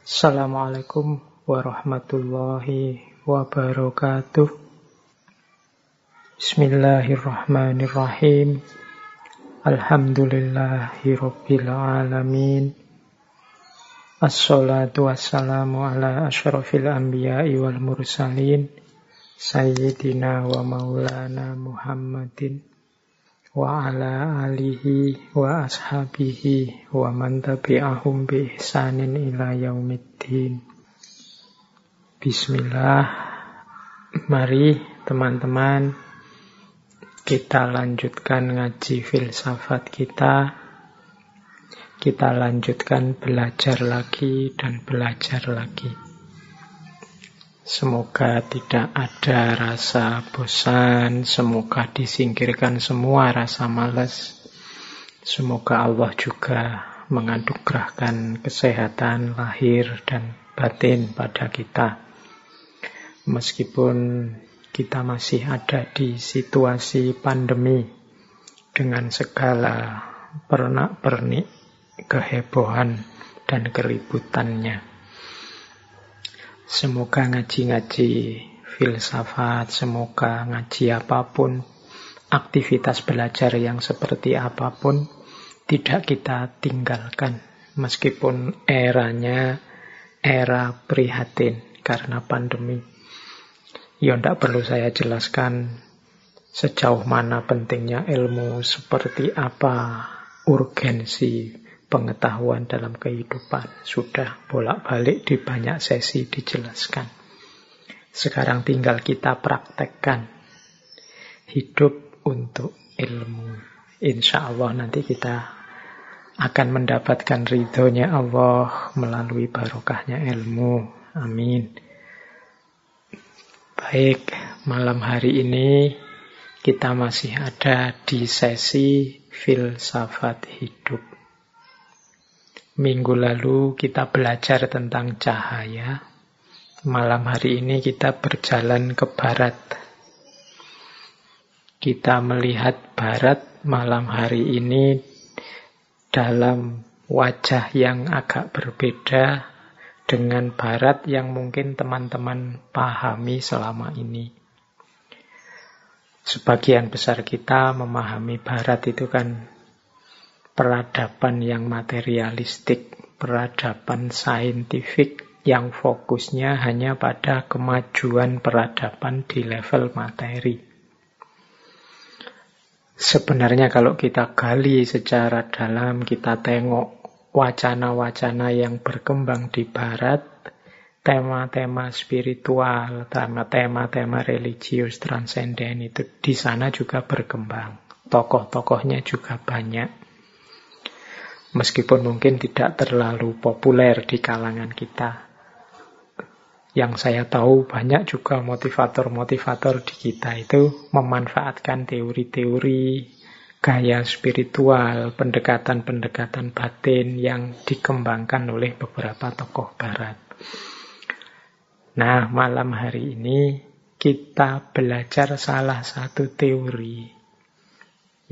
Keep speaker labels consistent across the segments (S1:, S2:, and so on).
S1: Assalamualaikum warahmatullahi wabarakatuh. Bismillahirrahmanirrahim. Alhamdulillahi rabbil alamin. Assalatu wassalamu ala ashrafil anbiya'i wal mursalin. Sayyidina wa maulana Muhammadin wa ala alihi wa ashabihi wa man tabi'ahum bi ihsanin ila yaumiddin. Bismillah. Mari teman-teman kita lanjutkan ngaji filsafat kita. Kita lanjutkan belajar lagi dan belajar lagi. Semoga tidak ada rasa bosan, semoga disingkirkan semua rasa malas. Semoga Allah juga menganugerahkan kesehatan lahir dan batin pada kita. Meskipun kita masih ada di situasi pandemi dengan segala pernak-pernik, kehebohan, dan keributannya. Semoga ngaji-ngaji filsafat, semoga ngaji apa pun, aktivitas belajar yang seperti apa pun, tidak kita tinggalkan. Meskipun eranya era prihatin karena pandemi. Ya tidak perlu saya jelaskan sejauh mana pentingnya ilmu, seperti apa urgensi pengetahuan dalam kehidupan. Sudah bolak-balik di banyak sesi dijelaskan. Sekarang tinggal kita praktekkan. Hidup untuk ilmu. Insya Allah nanti kita akan mendapatkan ridhonya Allah melalui barokahnya ilmu. Amin. Baik, malam hari ini kita masih ada di sesi filsafat hidup. Minggu lalu kita belajar tentang cahaya. Malam hari ini kita berjalan ke barat. Kita melihat barat malam hari ini dalam wajah yang agak berbeda dengan barat yang mungkin teman-teman pahami selama ini. Sebagian besar kita memahami barat itu kan peradaban yang materialistik, peradaban saintifik yang fokusnya hanya pada kemajuan peradaban di level materi. Sebenarnya kalau kita gali secara dalam, kita tengok wacana-wacana yang berkembang di barat, tema-tema spiritual, tema-tema religius transenden itu di sana juga berkembang. Tokoh-tokohnya juga banyak meskipun mungkin tidak terlalu populer di kalangan kita. Yang saya tahu banyak juga motivator-motivator di kita itu memanfaatkan teori-teori gaya spiritual, pendekatan-pendekatan batin yang dikembangkan oleh beberapa tokoh barat. Nah, malam hari ini kita belajar salah satu teori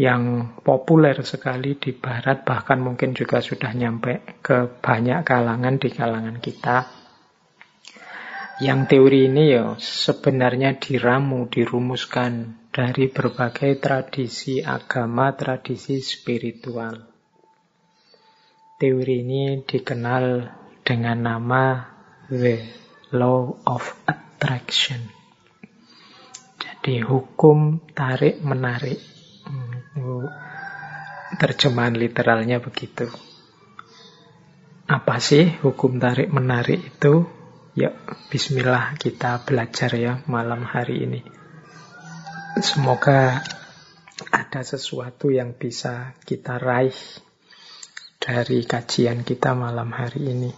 S1: yang populer sekali di barat, bahkan mungkin juga sudah nyampe ke banyak kalangan di kalangan kita. Yang teori ini ya sebenarnya diramu, dirumuskan dari berbagai tradisi agama, tradisi spiritual. Teori ini dikenal dengan nama The Law of Attraction. Jadi hukum tarik-menarik Terjemahan literalnya begitu. Apa sih hukum tarik menarik itu? Ya, bismillah kita belajar ya malam hari ini. Semoga ada sesuatu yang bisa kita raih dari kajian kita malam hari ini.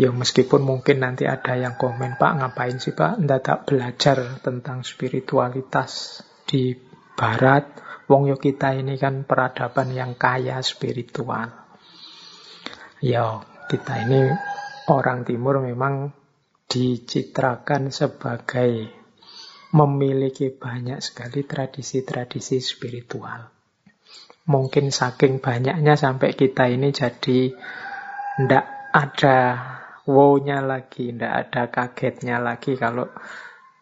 S1: Ya meskipun mungkin nanti ada yang komen, Pak ngapain sih Pak? Anda tak belajar tentang spiritualitas di barat, Wong yo kita ini kan peradaban yang kaya spiritual. Ya, kita ini orang timur memang dicitrakan sebagai memiliki banyak sekali tradisi-tradisi spiritual. Mungkin saking banyaknya sampai kita ini jadi Ndak ada wow-nya lagi, ndak ada kagetnya lagi kalau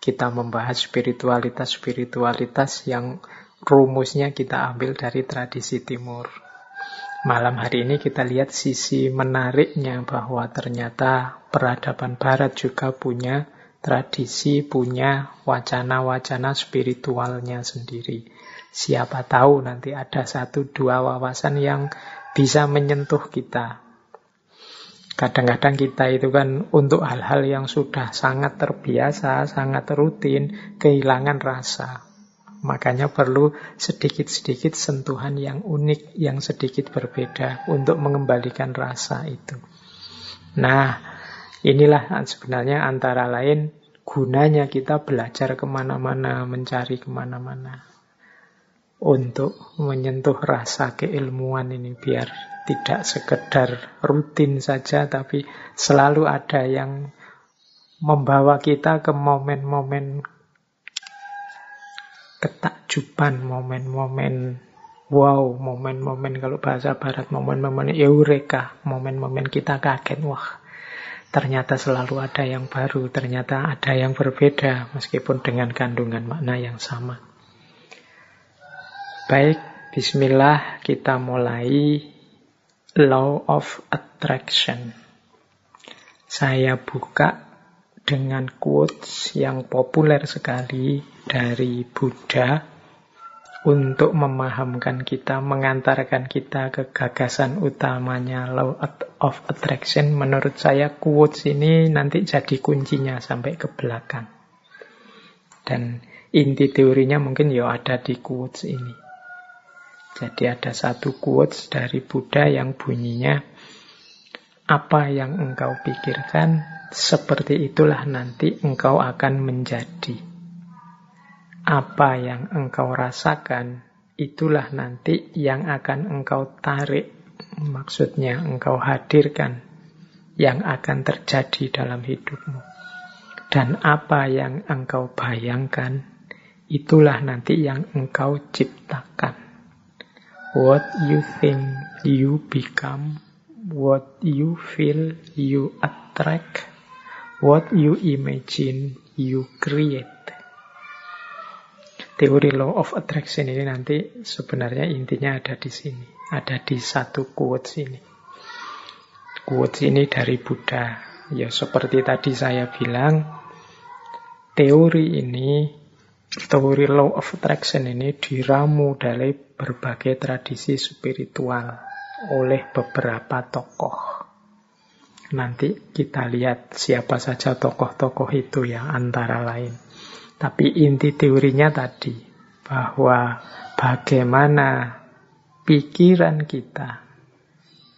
S1: kita membahas spiritualitas-spiritualitas yang rumusnya kita ambil dari tradisi timur. Malam hari ini kita lihat sisi menariknya bahwa ternyata peradaban barat juga punya tradisi, punya wacana-wacana spiritualnya sendiri. Siapa tahu nanti ada satu dua wawasan yang bisa menyentuh kita. Kadang-kadang kita itu kan untuk hal-hal yang sudah sangat terbiasa, sangat rutin, kehilangan rasa. Makanya perlu sedikit-sedikit sentuhan yang unik, yang sedikit berbeda untuk mengembalikan rasa itu. Nah, inilah sebenarnya antara lain gunanya kita belajar ke mana-mana, mencari ke mana-mana untuk menyentuh rasa keilmuan ini biar tidak sekedar rutin saja tapi selalu ada yang membawa kita ke momen-momen ketakjuban, momen-momen wow, momen-momen kalau bahasa barat momen-momen eureka, momen-momen kita kaget, wah ternyata selalu ada yang baru, ternyata ada yang berbeda meskipun dengan kandungan makna yang sama. Baik, bismillah kita mulai Law of Attraction. Saya buka dengan quotes yang populer sekali dari Buddha untuk memahamkan kita, mengantarkan kita ke gagasan utamanya Law of Attraction. Menurut saya quotes ini nanti jadi kuncinya sampai ke belakang. Dan inti teorinya mungkin ya ada di quotes ini. Jadi ada satu quotes dari Buddha yang bunyinya, apa yang engkau pikirkan, seperti itulah nanti engkau akan menjadi. Apa yang engkau rasakan, itulah nanti yang akan engkau tarik. Maksudnya engkau hadirkan yang akan terjadi dalam hidupmu. Dan apa yang engkau bayangkan, itulah nanti yang engkau ciptakan. What you think, you become. What you feel, you attract. What you imagine, you create. Teori law of attraction ini nanti sebenarnya intinya ada di sini. Ada di satu quotes ini. Quotes ini dari Buddha. Ya seperti tadi saya bilang, teori ini Teori law of attraction ini diramu dari berbagai tradisi spiritual oleh beberapa tokoh. Nanti kita lihat siapa saja tokoh-tokoh itu ya antara lain. Tapi inti teorinya tadi bahwa bagaimana pikiran kita,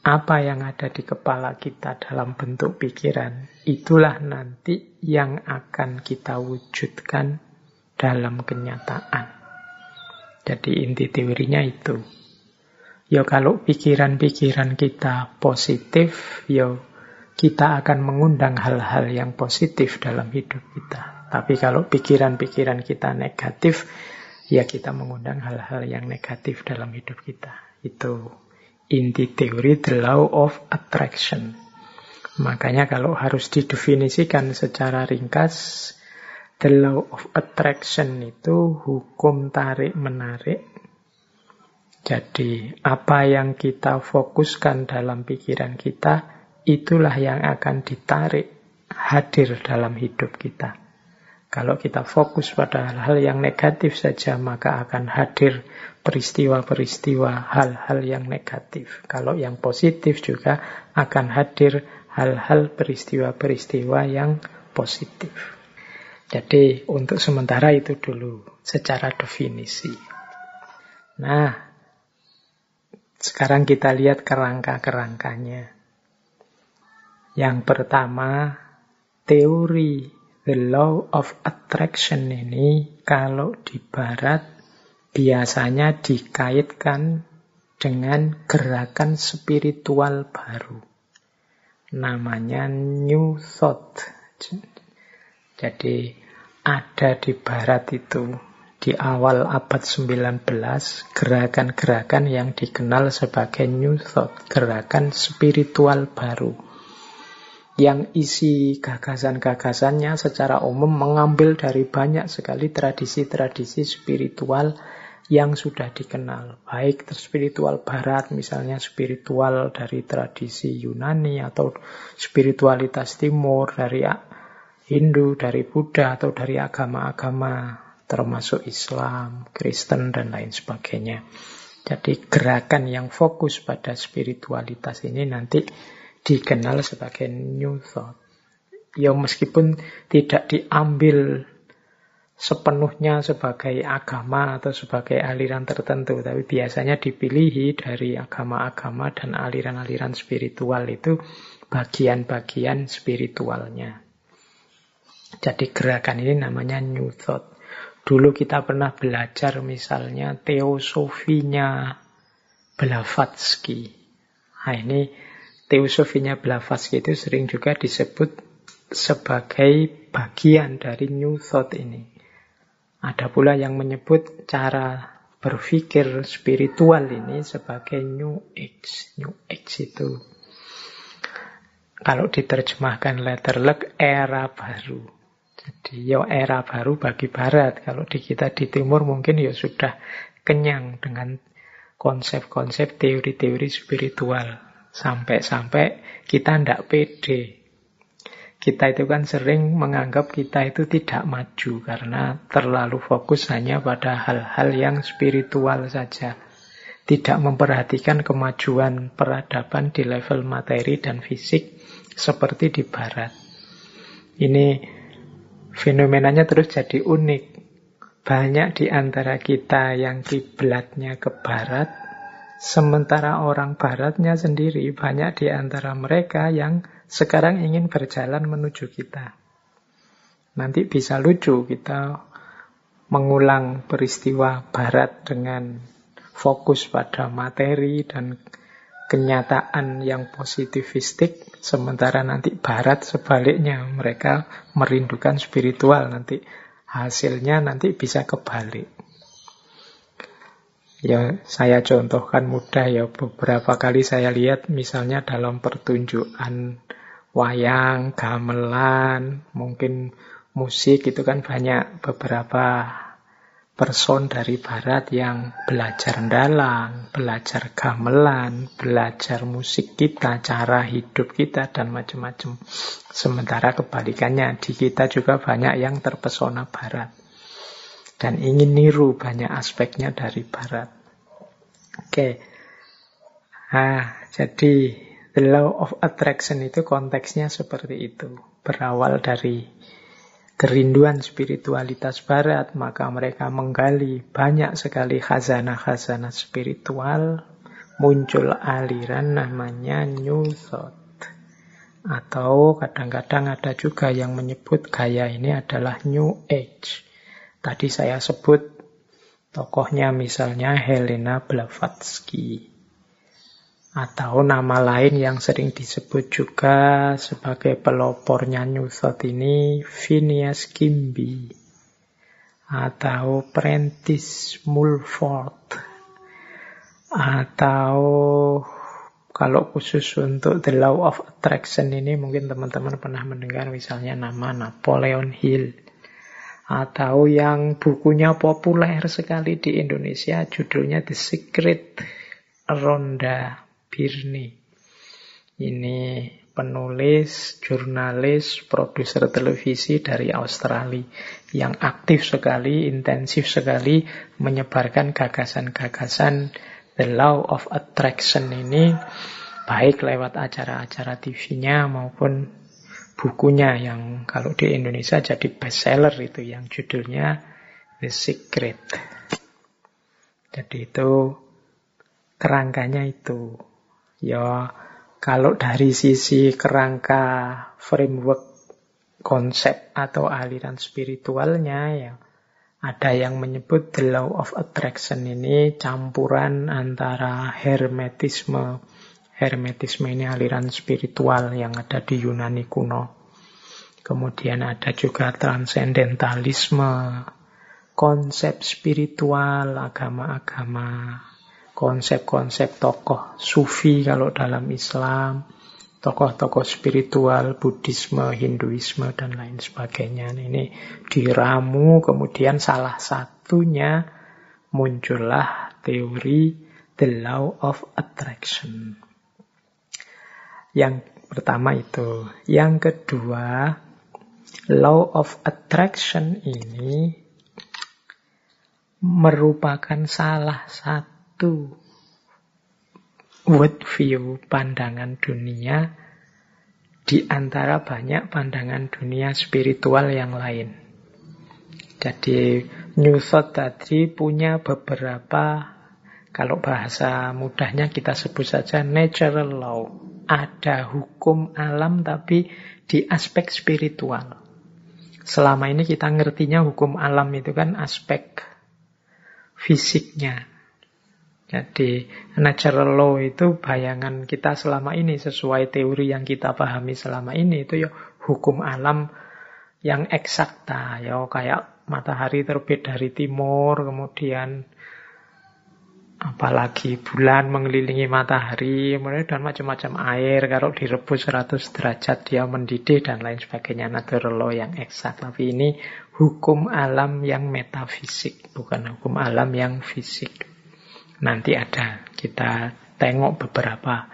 S1: apa yang ada di kepala kita dalam bentuk pikiran, itulah nanti yang akan kita wujudkan dalam kenyataan. Jadi inti teorinya itu. Ya kalau pikiran-pikiran kita positif, ya kita akan mengundang hal-hal yang positif dalam hidup kita. Tapi kalau pikiran-pikiran kita negatif, ya kita mengundang hal-hal yang negatif dalam hidup kita. Itu inti teori the law of attraction. Makanya kalau harus didefinisikan secara ringkas, The law of attraction itu hukum tarik-menarik. Jadi, apa yang kita fokuskan dalam pikiran kita, itulah yang akan ditarik hadir dalam hidup kita. Kalau kita fokus pada hal-hal yang negatif saja, maka akan hadir peristiwa-peristiwa hal-hal yang negatif. Kalau yang positif juga akan hadir hal-hal peristiwa-peristiwa yang positif. Jadi untuk sementara itu dulu secara definisi. Nah, sekarang kita lihat kerangka-kerangkanya. Yang pertama, teori the law of attraction ini kalau di barat biasanya dikaitkan dengan gerakan spiritual baru. Namanya New Thought. Jadi ada di barat itu di awal abad 19 gerakan-gerakan yang dikenal sebagai New Thought, gerakan spiritual baru. Yang isi gagasan-gagasannya secara umum mengambil dari banyak sekali tradisi-tradisi spiritual yang sudah dikenal. Baik spiritual barat, misalnya spiritual dari tradisi Yunani atau spiritualitas timur dari Hindu, dari Buddha atau dari agama-agama termasuk Islam, Kristen, dan lain sebagainya. Jadi gerakan yang fokus pada spiritualitas ini nanti dikenal sebagai New Thought. Ya meskipun tidak diambil sepenuhnya sebagai agama atau sebagai aliran tertentu, tapi biasanya dipilih dari agama-agama dan aliran-aliran spiritual itu bagian-bagian spiritualnya. Jadi gerakan ini namanya New Thought. Dulu kita pernah belajar misalnya teosofinya Blavatsky. Nah ini teosofinya Blavatsky itu sering juga disebut sebagai bagian dari New Thought ini. Ada pula yang menyebut cara berpikir spiritual ini sebagai New Age. New Age itu kalau diterjemahkan letterlek era baru. Jadi ya era baru bagi Barat. Kalau di kita di Timur mungkin ya sudah kenyang dengan konsep-konsep teori-teori spiritual. Sampai-sampai kita tidak pede. Kita itu kan sering menganggap kita itu tidak maju karena terlalu fokus hanya pada hal-hal yang spiritual saja. Tidak memperhatikan kemajuan peradaban di level materi dan fisik seperti di barat. Ini Fenomenanya terus jadi unik. Banyak di antara kita yang kiblatnya ke barat, sementara orang baratnya sendiri banyak di antara mereka yang sekarang ingin berjalan menuju kita. Nanti bisa lucu kita mengulang peristiwa barat dengan fokus pada materi dan kenyataan yang positivistik, sementara nanti barat sebaliknya, mereka merindukan spiritual, nanti hasilnya nanti bisa kebalik. Ya, saya contohkan mudah ya, beberapa kali saya lihat misalnya dalam pertunjukan wayang, gamelan, mungkin musik itu kan banyak beberapa person dari barat yang belajar dalang, belajar gamelan, belajar musik kita, cara hidup kita, dan macam-macam. Sementara kebalikannya, di kita juga banyak yang terpesona barat. Dan ingin niru banyak aspeknya dari barat. Oke. Nah, jadi the law of attraction itu konteksnya seperti itu. Berawal dari kerinduan spiritualitas barat, maka mereka menggali banyak sekali khazanah-khazanah spiritual, muncul aliran namanya New Thought. Atau kadang-kadang ada juga yang menyebut gaya ini adalah New Age. Tadi saya sebut tokohnya misalnya Helena Blavatsky. Atau nama lain yang sering disebut juga sebagai pelopornya New Thought ini Phineas Kimby atau Prentice Mulford. Atau kalau khusus untuk The Law of Attraction ini mungkin teman-teman pernah mendengar misalnya nama Napoleon Hill. Atau yang bukunya populer sekali di Indonesia judulnya The Secret Ronda Birni. Ini penulis, jurnalis, produser televisi dari Australia yang aktif sekali, intensif sekali menyebarkan gagasan-gagasan The Law of Attraction ini baik lewat acara-acara TV-nya maupun bukunya yang kalau di Indonesia jadi bestseller itu yang judulnya The Secret. Jadi itu kerangkanya itu. Ya, kalau dari sisi kerangka framework konsep atau aliran spiritualnya ya ada yang menyebut the law of attraction ini campuran antara hermetisme. Hermetisme ini aliran spiritual yang ada di Yunani kuno. Kemudian ada juga transcendentalisme konsep spiritual, agama-agama, konsep-konsep tokoh sufi kalau dalam Islam, tokoh-tokoh spiritual, Buddhisme, Hinduisme, dan lain sebagainya. Ini diramu, kemudian salah satunya muncullah teori the law of attraction. Yang pertama itu. Yang kedua, law of attraction ini merupakan salah satu world view pandangan dunia di antara banyak pandangan dunia spiritual yang lain. Jadi New Thought tadi punya beberapa, kalau bahasa mudahnya kita sebut saja natural law. Ada hukum alam tapi di aspek spiritual. Selama ini kita ngertinya hukum alam itu kan aspek fisiknya. Jadi natural law itu bayangan kita selama ini sesuai teori yang kita pahami selama ini itu ya hukum alam yang eksakta ya. Kayak matahari terbit dari timur kemudian apalagi bulan mengelilingi matahari dan macam-macam air kalau direbus 100 derajat dia mendidih dan lain sebagainya. Natural law yang eksak. Tapi ini hukum alam yang metafisik bukan hukum alam yang fisik nanti ada kita tengok beberapa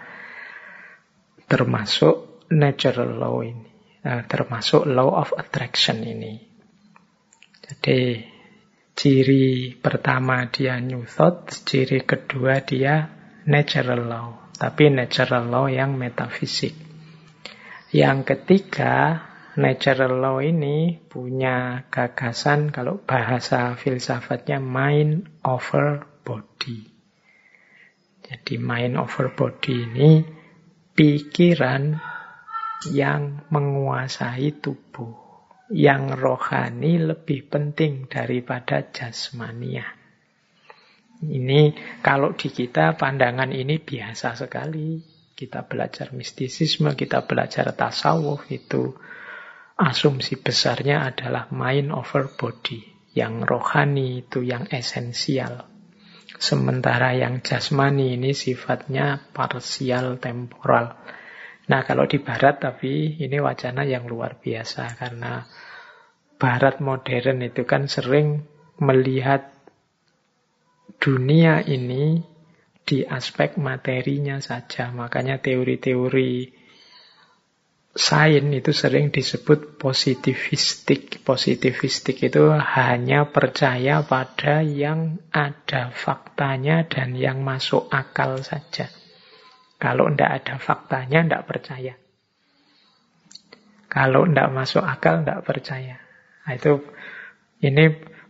S1: termasuk natural law ini eh, termasuk law of attraction ini jadi Ciri pertama dia New Thought, ciri kedua dia Natural Law. Tapi Natural Law yang metafisik. Yang ketiga, Natural Law ini punya gagasan kalau bahasa filsafatnya mind over body. Jadi mind over body ini pikiran yang menguasai tubuh yang rohani lebih penting daripada jasmania. Ini kalau di kita pandangan ini biasa sekali. Kita belajar mistisisme, kita belajar tasawuf itu asumsi besarnya adalah mind over body. Yang rohani itu yang esensial. Sementara yang jasmani ini sifatnya parsial temporal. Nah kalau di barat tapi ini wacana yang luar biasa karena barat modern itu kan sering melihat dunia ini di aspek materinya saja. Makanya teori-teori sains itu sering disebut positivistik. Positivistik itu hanya percaya pada yang ada faktanya dan yang masuk akal saja. Kalau tidak ada faktanya, tidak percaya. Kalau tidak masuk akal, tidak percaya. Nah, itu ini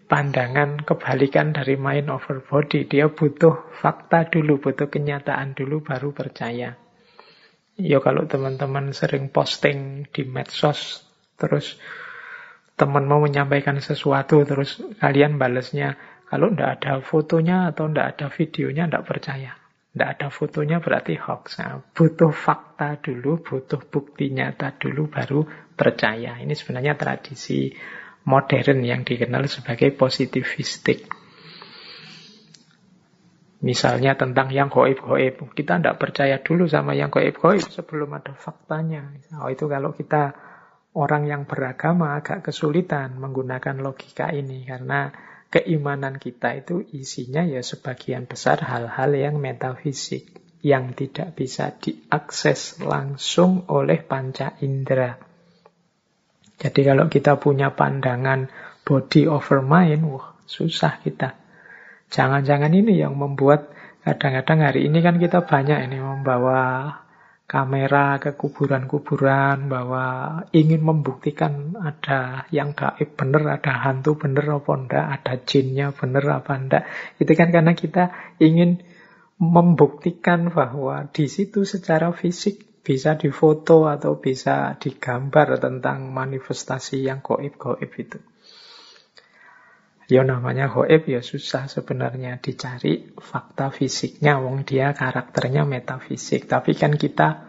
S1: pandangan kebalikan dari mind over body. Dia butuh fakta dulu, butuh kenyataan dulu baru percaya. Ya kalau teman-teman sering posting di medsos terus teman mau menyampaikan sesuatu terus kalian balesnya kalau ndak ada fotonya atau ndak ada videonya ndak percaya. Ndak ada fotonya berarti hoax. Nah, butuh fakta dulu, butuh bukti nyata dulu baru percaya. Ini sebenarnya tradisi modern yang dikenal sebagai positivistik. Misalnya tentang yang goib-goib. Kita tidak percaya dulu sama yang goib-goib sebelum ada faktanya. Oh, itu kalau kita orang yang beragama agak kesulitan menggunakan logika ini. Karena keimanan kita itu isinya ya sebagian besar hal-hal yang metafisik. Yang tidak bisa diakses langsung oleh panca indera. Jadi kalau kita punya pandangan body over mind, wah susah kita. Jangan-jangan ini yang membuat kadang-kadang hari ini kan kita banyak ini membawa kamera ke kuburan-kuburan, bahwa ingin membuktikan ada yang gaib bener, ada hantu bener apa enggak, ada jinnya bener apa enggak. Itu kan karena kita ingin membuktikan bahwa di situ secara fisik bisa difoto atau bisa digambar tentang manifestasi yang goib-goib itu. Ya namanya goib ya susah sebenarnya dicari fakta fisiknya, wong dia karakternya metafisik. Tapi kan kita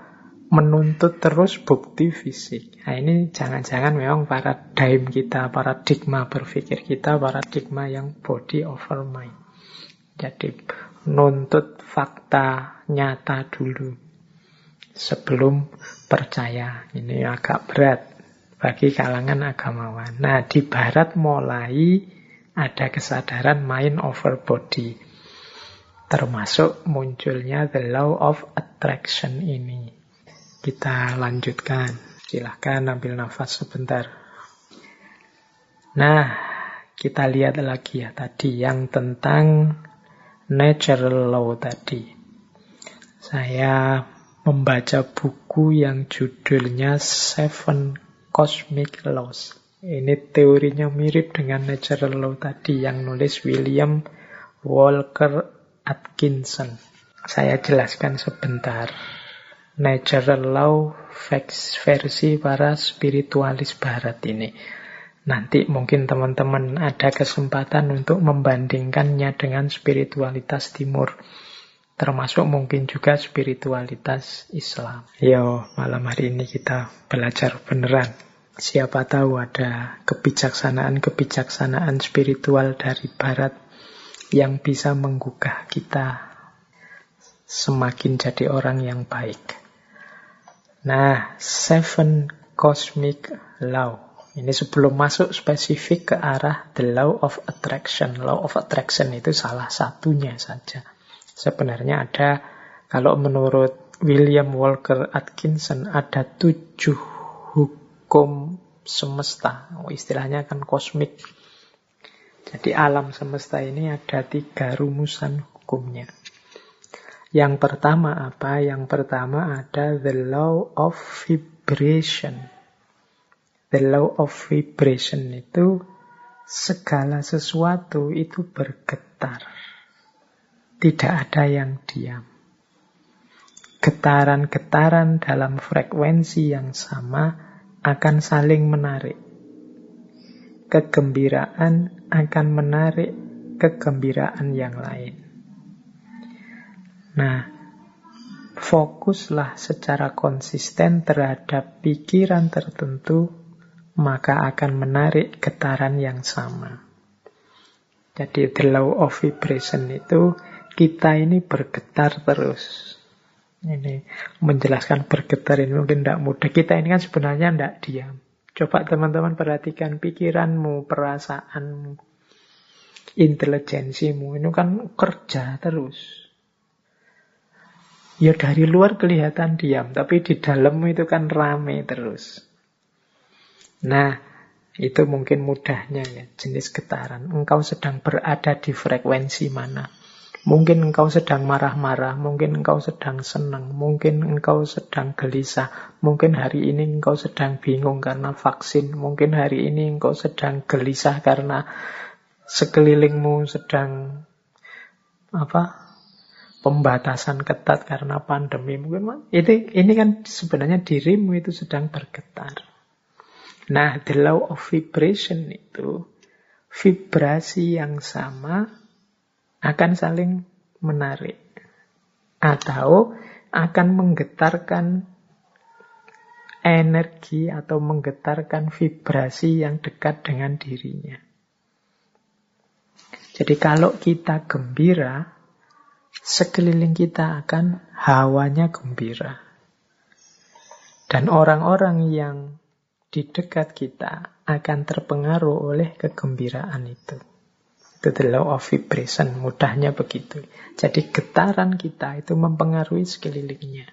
S1: menuntut terus bukti fisik. Nah ini jangan-jangan memang paradigm kita, paradigma berpikir kita, paradigma yang body over mind. Jadi nuntut fakta nyata dulu sebelum percaya. Ini agak berat bagi kalangan agamawan. Nah di barat mulai ada kesadaran mind over body. Termasuk munculnya the law of attraction ini. Kita lanjutkan. Silahkan ambil nafas sebentar. Nah, kita lihat lagi ya tadi yang tentang natural law tadi. Saya membaca buku yang judulnya Seven Cosmic Laws. Ini teorinya mirip dengan natural law tadi yang nulis William Walker Atkinson. Saya jelaskan sebentar natural law versi para spiritualis barat ini. Nanti mungkin teman-teman ada kesempatan untuk membandingkannya dengan spiritualitas timur. Termasuk mungkin juga spiritualitas Islam. Yo, malam hari ini kita belajar beneran. Siapa tahu ada kebijaksanaan-kebijaksanaan spiritual dari barat yang bisa menggugah kita semakin jadi orang yang baik. Nah, seven cosmic law. Ini sebelum masuk spesifik ke arah the law of attraction. Law of attraction itu salah satunya saja. Sebenarnya ada, kalau menurut William Walker Atkinson, ada tujuh hukum semesta. Oh, istilahnya kan kosmik. Jadi alam semesta ini ada tiga rumusan hukumnya. Yang pertama apa? Yang pertama ada the law of vibration. The law of vibration itu segala sesuatu itu bergetar. Tidak ada yang diam. Getaran-getaran dalam frekuensi yang sama akan saling menarik. Kegembiraan akan menarik kegembiraan yang lain. Nah, fokuslah secara konsisten terhadap pikiran tertentu, maka akan menarik getaran yang sama. Jadi the law of vibration itu kita ini bergetar terus. Ini menjelaskan bergetar ini mungkin tidak mudah. Kita ini kan sebenarnya tidak diam. Coba teman-teman perhatikan pikiranmu, perasaanmu, intelijensimu. Ini kan kerja terus. Ya dari luar kelihatan diam, tapi di dalam itu kan rame terus. Nah, itu mungkin mudahnya ya, jenis getaran. Engkau sedang berada di frekuensi mana. Mungkin engkau sedang marah-marah, mungkin engkau sedang senang, mungkin engkau sedang gelisah, mungkin hari ini engkau sedang bingung karena vaksin, mungkin hari ini engkau sedang gelisah karena sekelilingmu sedang apa pembatasan ketat karena pandemi mungkin ini ini kan sebenarnya dirimu itu sedang bergetar. Nah, the law of vibration itu vibrasi yang sama akan saling menarik atau akan menggetarkan energi atau menggetarkan vibrasi yang dekat dengan dirinya. Jadi kalau kita gembira, sekeliling kita akan hawanya gembira. Dan orang-orang yang di dekat kita akan terpengaruh oleh kegembiraan itu. Itu the law of vibration, mudahnya begitu. Jadi getaran kita itu mempengaruhi sekelilingnya.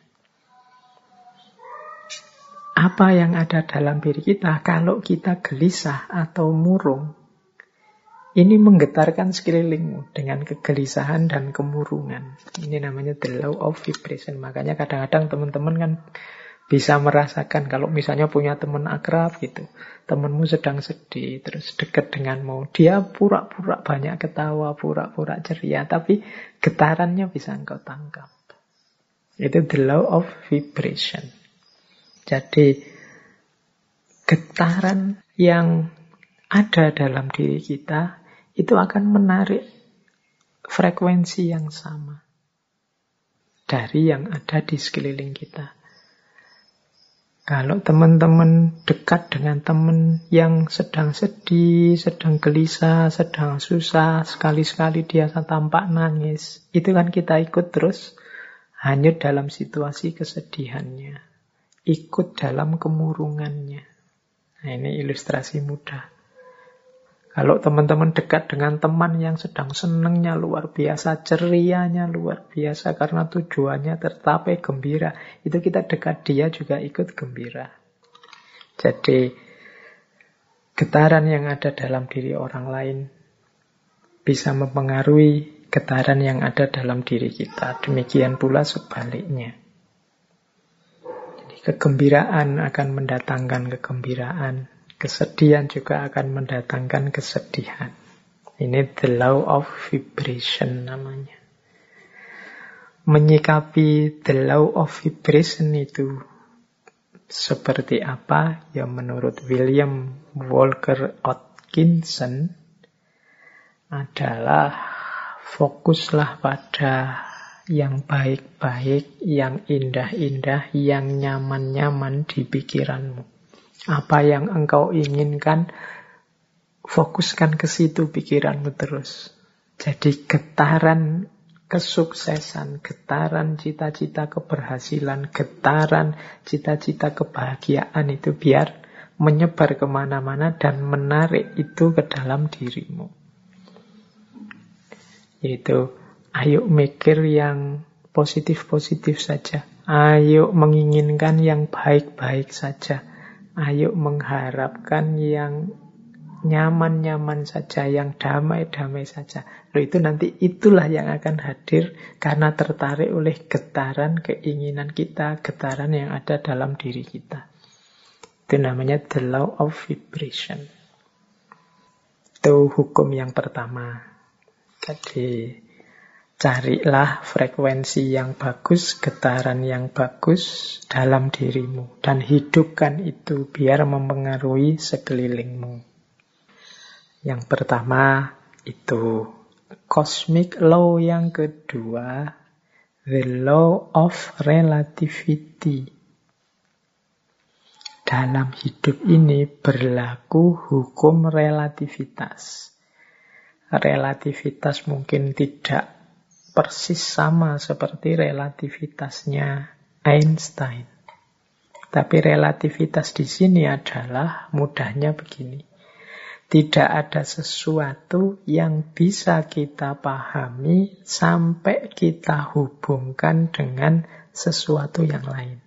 S1: Apa yang ada dalam diri kita kalau kita gelisah atau murung, ini menggetarkan sekelilingmu dengan kegelisahan dan kemurungan. Ini namanya the law of vibration. Makanya kadang-kadang teman-teman kan bisa merasakan kalau misalnya punya teman akrab gitu. Temanmu sedang sedih, terus dekat denganmu. Dia pura-pura banyak ketawa, pura-pura ceria. Tapi getarannya bisa engkau tangkap. Itu the law of vibration. Jadi getaran yang ada dalam diri kita itu akan menarik frekuensi yang sama dari yang ada di sekeliling kita. Kalau teman-teman dekat dengan teman yang sedang sedih, sedang gelisah, sedang susah, sekali-sekali dia tampak nangis, itu kan kita ikut terus hanyut dalam situasi kesedihannya, ikut dalam kemurungannya. Nah, ini ilustrasi mudah. Kalau teman-teman dekat dengan teman yang sedang senengnya luar biasa, cerianya luar biasa karena tujuannya tercapai gembira, itu kita dekat dia juga ikut gembira. Jadi getaran yang ada dalam diri orang lain bisa mempengaruhi getaran yang ada dalam diri kita. Demikian pula sebaliknya. Jadi kegembiraan akan mendatangkan kegembiraan, Kesedihan juga akan mendatangkan kesedihan. Ini the law of vibration namanya. Menyikapi the law of vibration itu seperti apa? Ya menurut William Walker Atkinson adalah fokuslah pada yang baik-baik, yang indah-indah, yang nyaman-nyaman di pikiranmu. Apa yang engkau inginkan, fokuskan ke situ pikiranmu terus. Jadi getaran kesuksesan, getaran cita-cita keberhasilan, getaran cita-cita kebahagiaan itu biar menyebar ke mana-mana dan menarik itu ke dalam dirimu. Yaitu, ayo mikir yang positif-positif saja. Ayo menginginkan yang baik-baik saja. Ayo mengharapkan yang nyaman-nyaman saja, yang damai-damai saja. Loh itu nanti itulah yang akan hadir karena tertarik oleh getaran keinginan kita, getaran yang ada dalam diri kita. Itu namanya the law of vibration. Itu hukum yang pertama. Jadi Carilah frekuensi yang bagus, getaran yang bagus dalam dirimu. Dan hidupkan itu biar mempengaruhi sekelilingmu. Yang pertama itu cosmic law yang kedua, the law of relativity. Dalam hidup ini berlaku hukum relativitas. Relativitas mungkin tidak persis sama seperti relativitasnya Einstein. Tapi relativitas di sini adalah mudahnya begini. Tidak ada sesuatu yang bisa kita pahami sampai kita hubungkan dengan sesuatu yang lain.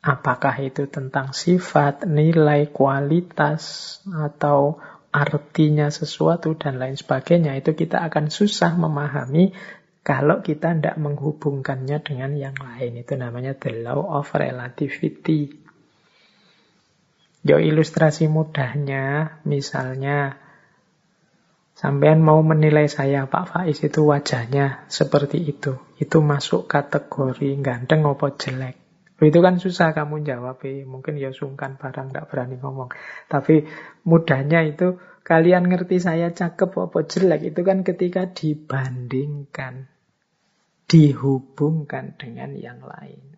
S1: Apakah itu tentang sifat, nilai, kualitas, atau artinya sesuatu dan lain sebagainya, itu kita akan susah memahami kalau kita tidak menghubungkannya dengan yang lain. Itu namanya the law of relativity. Yo ilustrasi mudahnya, misalnya sampean mau menilai saya Pak Faiz itu wajahnya seperti itu. Itu masuk kategori ganteng apa jelek. Itu kan susah kamu jawab, eh. mungkin ya sungkan barang, tidak berani ngomong. Tapi mudahnya itu kalian ngerti saya cakep apa jelek itu kan ketika dibandingkan, dihubungkan dengan yang lain.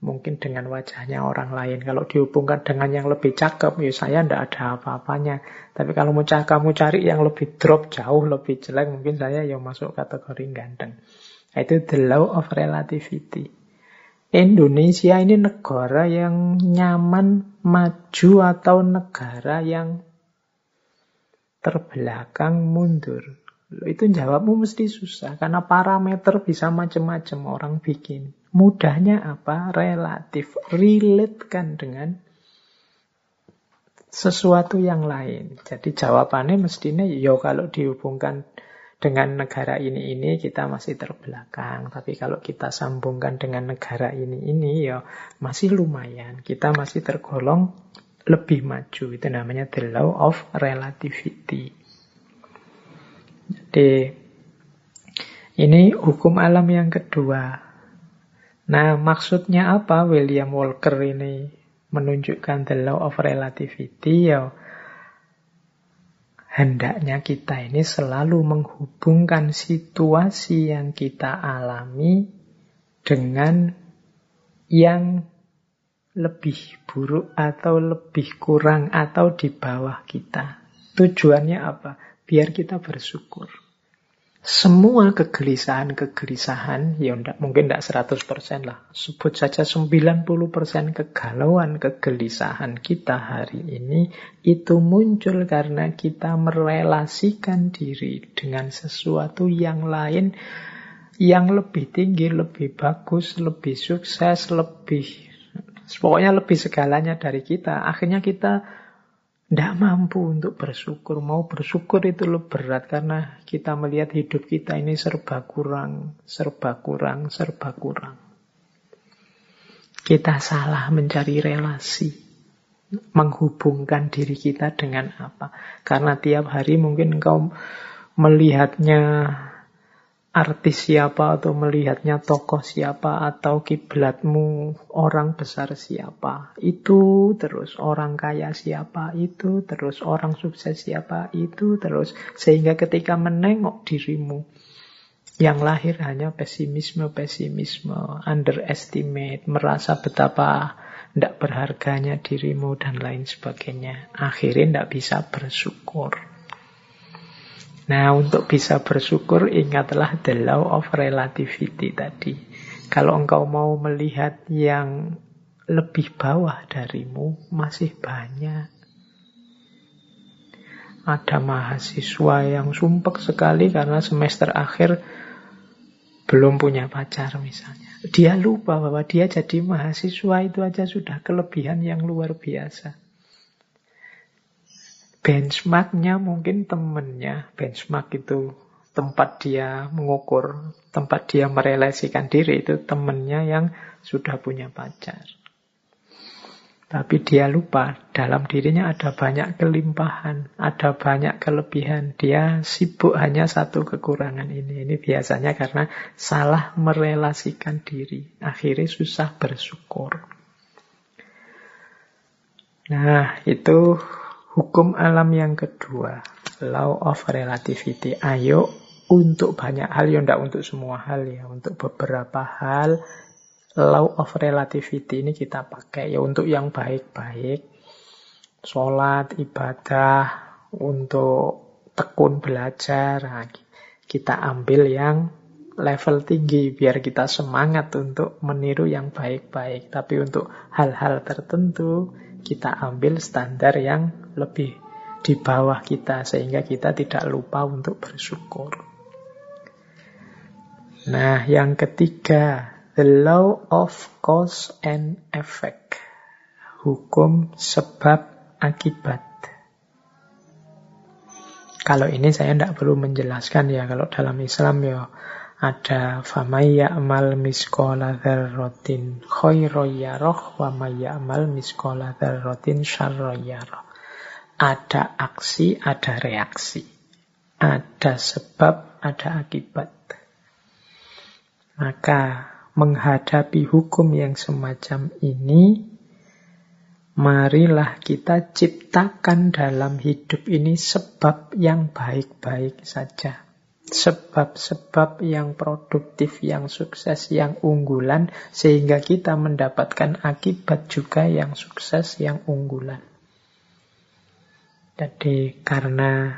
S1: Mungkin dengan wajahnya orang lain. Kalau dihubungkan dengan yang lebih cakep, ya saya tidak ada apa-apanya. Tapi kalau mau kamu cari yang lebih drop jauh, lebih jelek, mungkin saya yang masuk kategori ganteng. Itu the law of relativity. Indonesia ini negara yang nyaman, maju atau negara yang terbelakang, mundur. Itu jawabmu mesti susah karena parameter bisa macam-macam orang bikin. Mudahnya apa? Relatif, relate kan dengan sesuatu yang lain. Jadi jawabannya mestinya ya kalau dihubungkan dengan negara ini ini kita masih terbelakang. Tapi kalau kita sambungkan dengan negara ini ini ya masih lumayan. Kita masih tergolong lebih maju. Itu namanya the law of relativity. Jadi ini hukum alam yang kedua. Nah, maksudnya apa William Walker ini menunjukkan the law of relativity? Ya, hendaknya kita ini selalu menghubungkan situasi yang kita alami dengan yang lebih buruk atau lebih kurang atau di bawah kita. Tujuannya apa? Biar kita bersyukur. Semua kegelisahan-kegelisahan, ya enggak, mungkin tidak 100% lah. Sebut saja 90% kegalauan, kegelisahan kita hari ini, itu muncul karena kita merelasikan diri dengan sesuatu yang lain, yang lebih tinggi, lebih bagus, lebih sukses, lebih... Pokoknya lebih segalanya dari kita. Akhirnya kita tidak mampu untuk bersyukur. Mau bersyukur itu lebih berat karena kita melihat hidup kita ini serba kurang, serba kurang, serba kurang. Kita salah mencari relasi, menghubungkan diri kita dengan apa. Karena tiap hari mungkin engkau melihatnya artis siapa atau melihatnya tokoh siapa atau kiblatmu orang besar siapa itu terus orang kaya siapa itu terus orang sukses siapa itu terus. Sehingga ketika menengok dirimu yang lahir hanya pesimisme pesimisme underestimate merasa betapa tidak berharganya dirimu dan lain sebagainya akhirnya tidak bisa bersyukur Nah, untuk bisa bersyukur, ingatlah the law of relativity tadi. Kalau engkau mau melihat yang lebih bawah darimu, masih banyak. Ada mahasiswa yang sumpek sekali karena semester akhir belum punya pacar misalnya. Dia lupa bahwa dia jadi mahasiswa itu aja sudah kelebihan yang luar biasa benchmarknya mungkin temennya. Benchmark itu tempat dia mengukur, tempat dia merelasikan diri itu temennya yang sudah punya pacar. Tapi dia lupa, dalam dirinya ada banyak kelimpahan, ada banyak kelebihan. Dia sibuk hanya satu kekurangan ini. Ini biasanya karena salah merelasikan diri. Akhirnya susah bersyukur. Nah, itu Hukum alam yang kedua, law of relativity. Ayo untuk banyak hal, ya tidak untuk semua hal ya, untuk beberapa hal, law of relativity ini kita pakai ya untuk yang baik-baik, sholat, ibadah, untuk tekun belajar, nah, kita ambil yang level tinggi biar kita semangat untuk meniru yang baik-baik. Tapi untuk hal-hal tertentu kita ambil standar yang lebih di bawah kita sehingga kita tidak lupa untuk bersyukur. Nah, yang ketiga, the law of cause and effect. Hukum sebab akibat. Kalau ini saya tidak perlu menjelaskan ya, kalau dalam Islam ya ada famaya amal miskola dzarratin khairoyaroh wa maya amal miskola dzarratin syarroyaroh. Ada aksi, ada reaksi. Ada sebab, ada akibat. Maka menghadapi hukum yang semacam ini, marilah kita ciptakan dalam hidup ini sebab yang baik-baik saja sebab-sebab yang produktif, yang sukses, yang unggulan, sehingga kita mendapatkan akibat juga yang sukses, yang unggulan. Jadi karena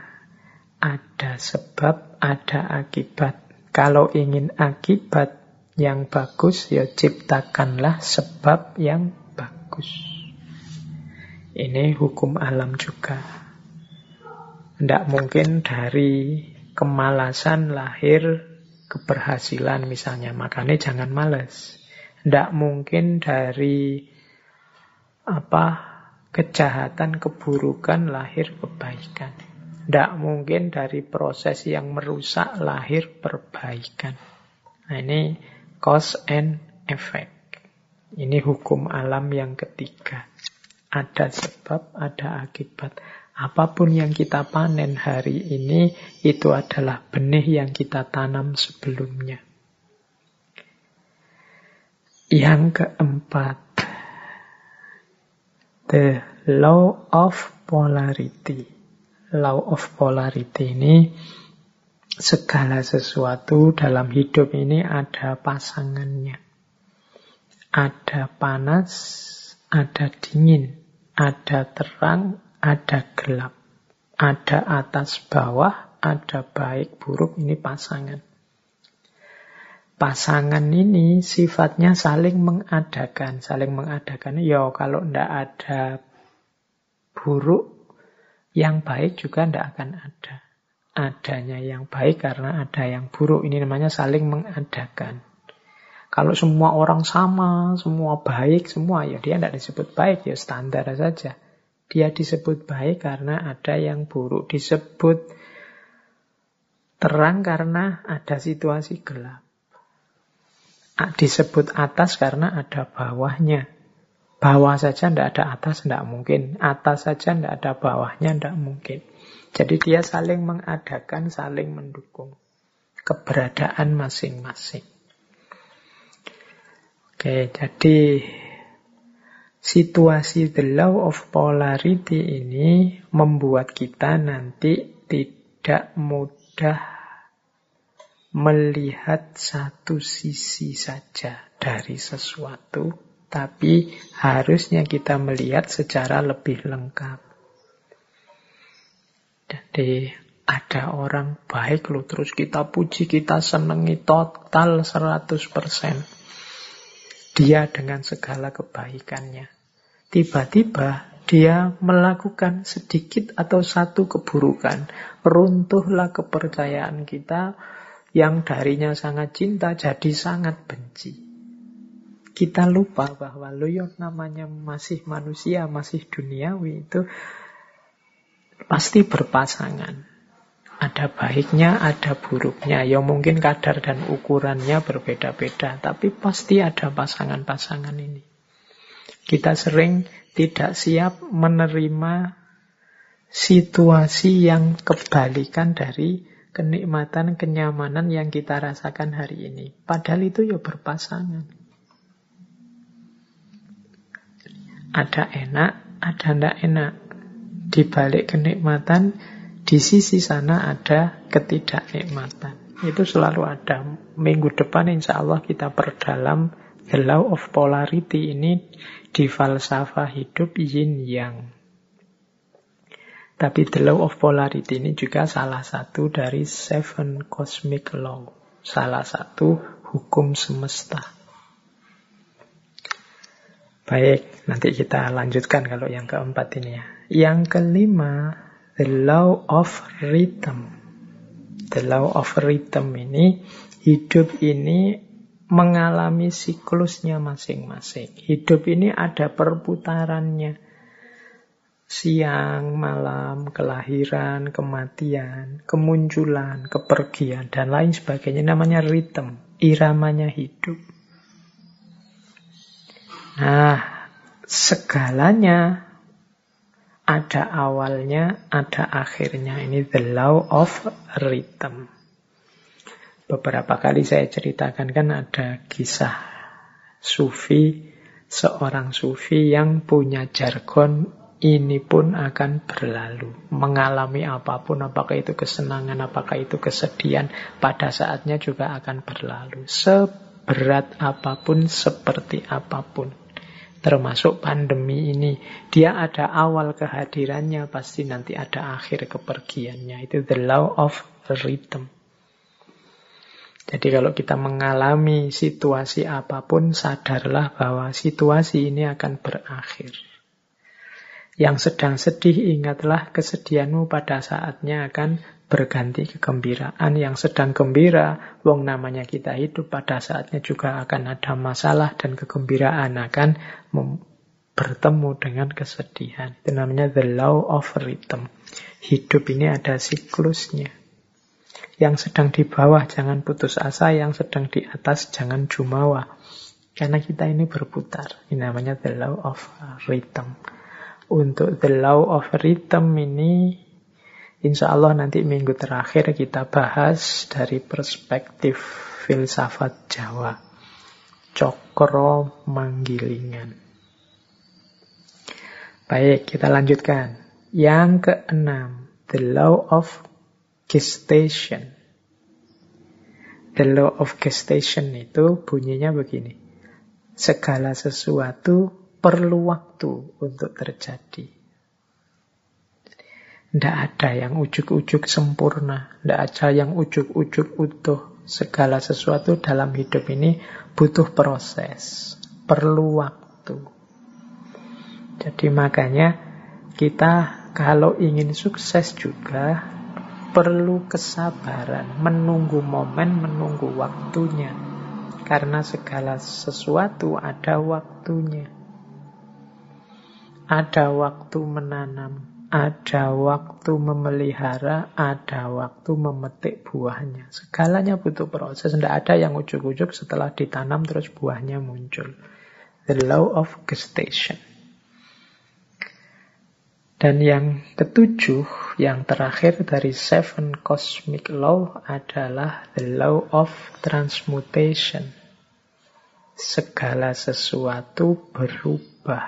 S1: ada sebab, ada akibat. Kalau ingin akibat yang bagus, ya ciptakanlah sebab yang bagus. Ini hukum alam juga. Tidak mungkin dari kemalasan lahir keberhasilan misalnya. Makanya jangan males. Tidak mungkin dari apa kejahatan, keburukan lahir kebaikan. Tidak mungkin dari proses yang merusak lahir perbaikan. Nah, ini cause and effect. Ini hukum alam yang ketiga. Ada sebab, ada akibat. Apa pun yang kita panen hari ini, itu adalah benih yang kita tanam sebelumnya. Yang keempat, the law of polarity. Law of polarity ini segala sesuatu dalam hidup ini ada pasangannya. Ada panas, ada dingin, ada terang, ada gelap. Ada atas bawah, ada baik buruk, ini pasangan. Pasangan ini sifatnya saling mengadakan. Saling mengadakan, ya kalau ndak ada buruk, yang baik juga ndak akan ada. Adanya yang baik karena ada yang buruk. Ini namanya saling mengadakan. Kalau semua orang sama, semua baik, semua ya dia tidak disebut baik, ya standar saja. Dia disebut baik karena ada yang buruk. Disebut terang karena ada situasi gelap. Disebut atas karena ada bawahnya. Bawah saja tidak ada atas, tidak mungkin. Atas saja tidak ada bawahnya, tidak mungkin. Jadi dia saling mengadakan, saling mendukung keberadaan masing-masing. Oke, jadi Situasi the law of polarity ini membuat kita nanti tidak mudah melihat satu sisi saja dari sesuatu, tapi harusnya kita melihat secara lebih lengkap. Jadi ada orang baik loh, terus kita puji, kita senangi total 100% dia dengan segala kebaikannya. Tiba-tiba dia melakukan sedikit atau satu keburukan. Runtuhlah kepercayaan kita yang darinya sangat cinta jadi sangat benci. Kita lupa bahwa lo yang namanya masih manusia, masih duniawi itu pasti berpasangan. Ada baiknya, ada buruknya. Ya mungkin kadar dan ukurannya berbeda-beda. Tapi pasti ada pasangan-pasangan ini. Kita sering tidak siap menerima situasi yang kebalikan dari kenikmatan, kenyamanan yang kita rasakan hari ini. Padahal itu ya berpasangan. Ada enak, ada tidak enak. Di balik kenikmatan di sisi sana ada ketidaknikmatan. Itu selalu ada. Minggu depan insya Allah kita perdalam the law of polarity ini di falsafah hidup yin yang. Tapi the law of polarity ini juga salah satu dari seven cosmic law. Salah satu hukum semesta. Baik, nanti kita lanjutkan kalau yang keempat ini ya. Yang kelima, The law of rhythm. The law of rhythm ini, hidup ini mengalami siklusnya masing-masing. Hidup ini ada perputarannya. Siang, malam, kelahiran, kematian, kemunculan, kepergian, dan lain sebagainya. Namanya rhythm, iramanya hidup. Nah, segalanya ada awalnya, ada akhirnya. Ini the law of rhythm. Beberapa kali saya ceritakan kan ada kisah sufi, seorang sufi yang punya jargon ini pun akan berlalu. Mengalami apa pun, apakah itu kesenangan, apakah itu kesedihan, pada saatnya juga akan berlalu. Seberat apa pun, seperti apa pun termasuk pandemi ini. Dia ada awal kehadirannya, pasti nanti ada akhir kepergiannya. Itu the law of rhythm. Jadi kalau kita mengalami situasi apa pun, sadarlah bahwa situasi ini akan berakhir. Yang sedang sedih, ingatlah kesedihanmu pada saatnya akan berganti kegembiraan yang sedang gembira. Wong namanya kita hidup pada saatnya juga akan ada masalah dan kegembiraan akan bertemu dengan kesedihan. Itu namanya the law of rhythm. Hidup ini ada siklusnya. Yang sedang di bawah jangan putus asa, yang sedang di atas jangan jumawa. Karena kita ini berputar. Ini namanya the law of rhythm. Untuk the law of rhythm ini Insya Allah nanti minggu terakhir kita bahas dari perspektif filsafat Jawa. Cokro Manggilingan. Baik, kita lanjutkan. Yang keenam, the law of gestation. The law of gestation itu bunyinya begini. Segala sesuatu perlu waktu untuk terjadi. Tidak ada yang ujuk-ujuk sempurna, tidak ada yang ujuk-ujuk utuh. Segala sesuatu dalam hidup ini butuh proses, perlu waktu. Jadi makanya kita kalau ingin sukses juga perlu kesabaran, menunggu momen, menunggu waktunya. Karena segala sesuatu ada waktunya. Ada waktu menanam, ada waktu memelihara, ada waktu memetik buahnya. Segalanya butuh proses. Tidak ada yang ujuk-ujuk setelah ditanam terus buahnya muncul. The law of gestation. Dan yang ketujuh, yang terakhir dari seven cosmic law adalah the law of transmutation. Segala sesuatu berubah.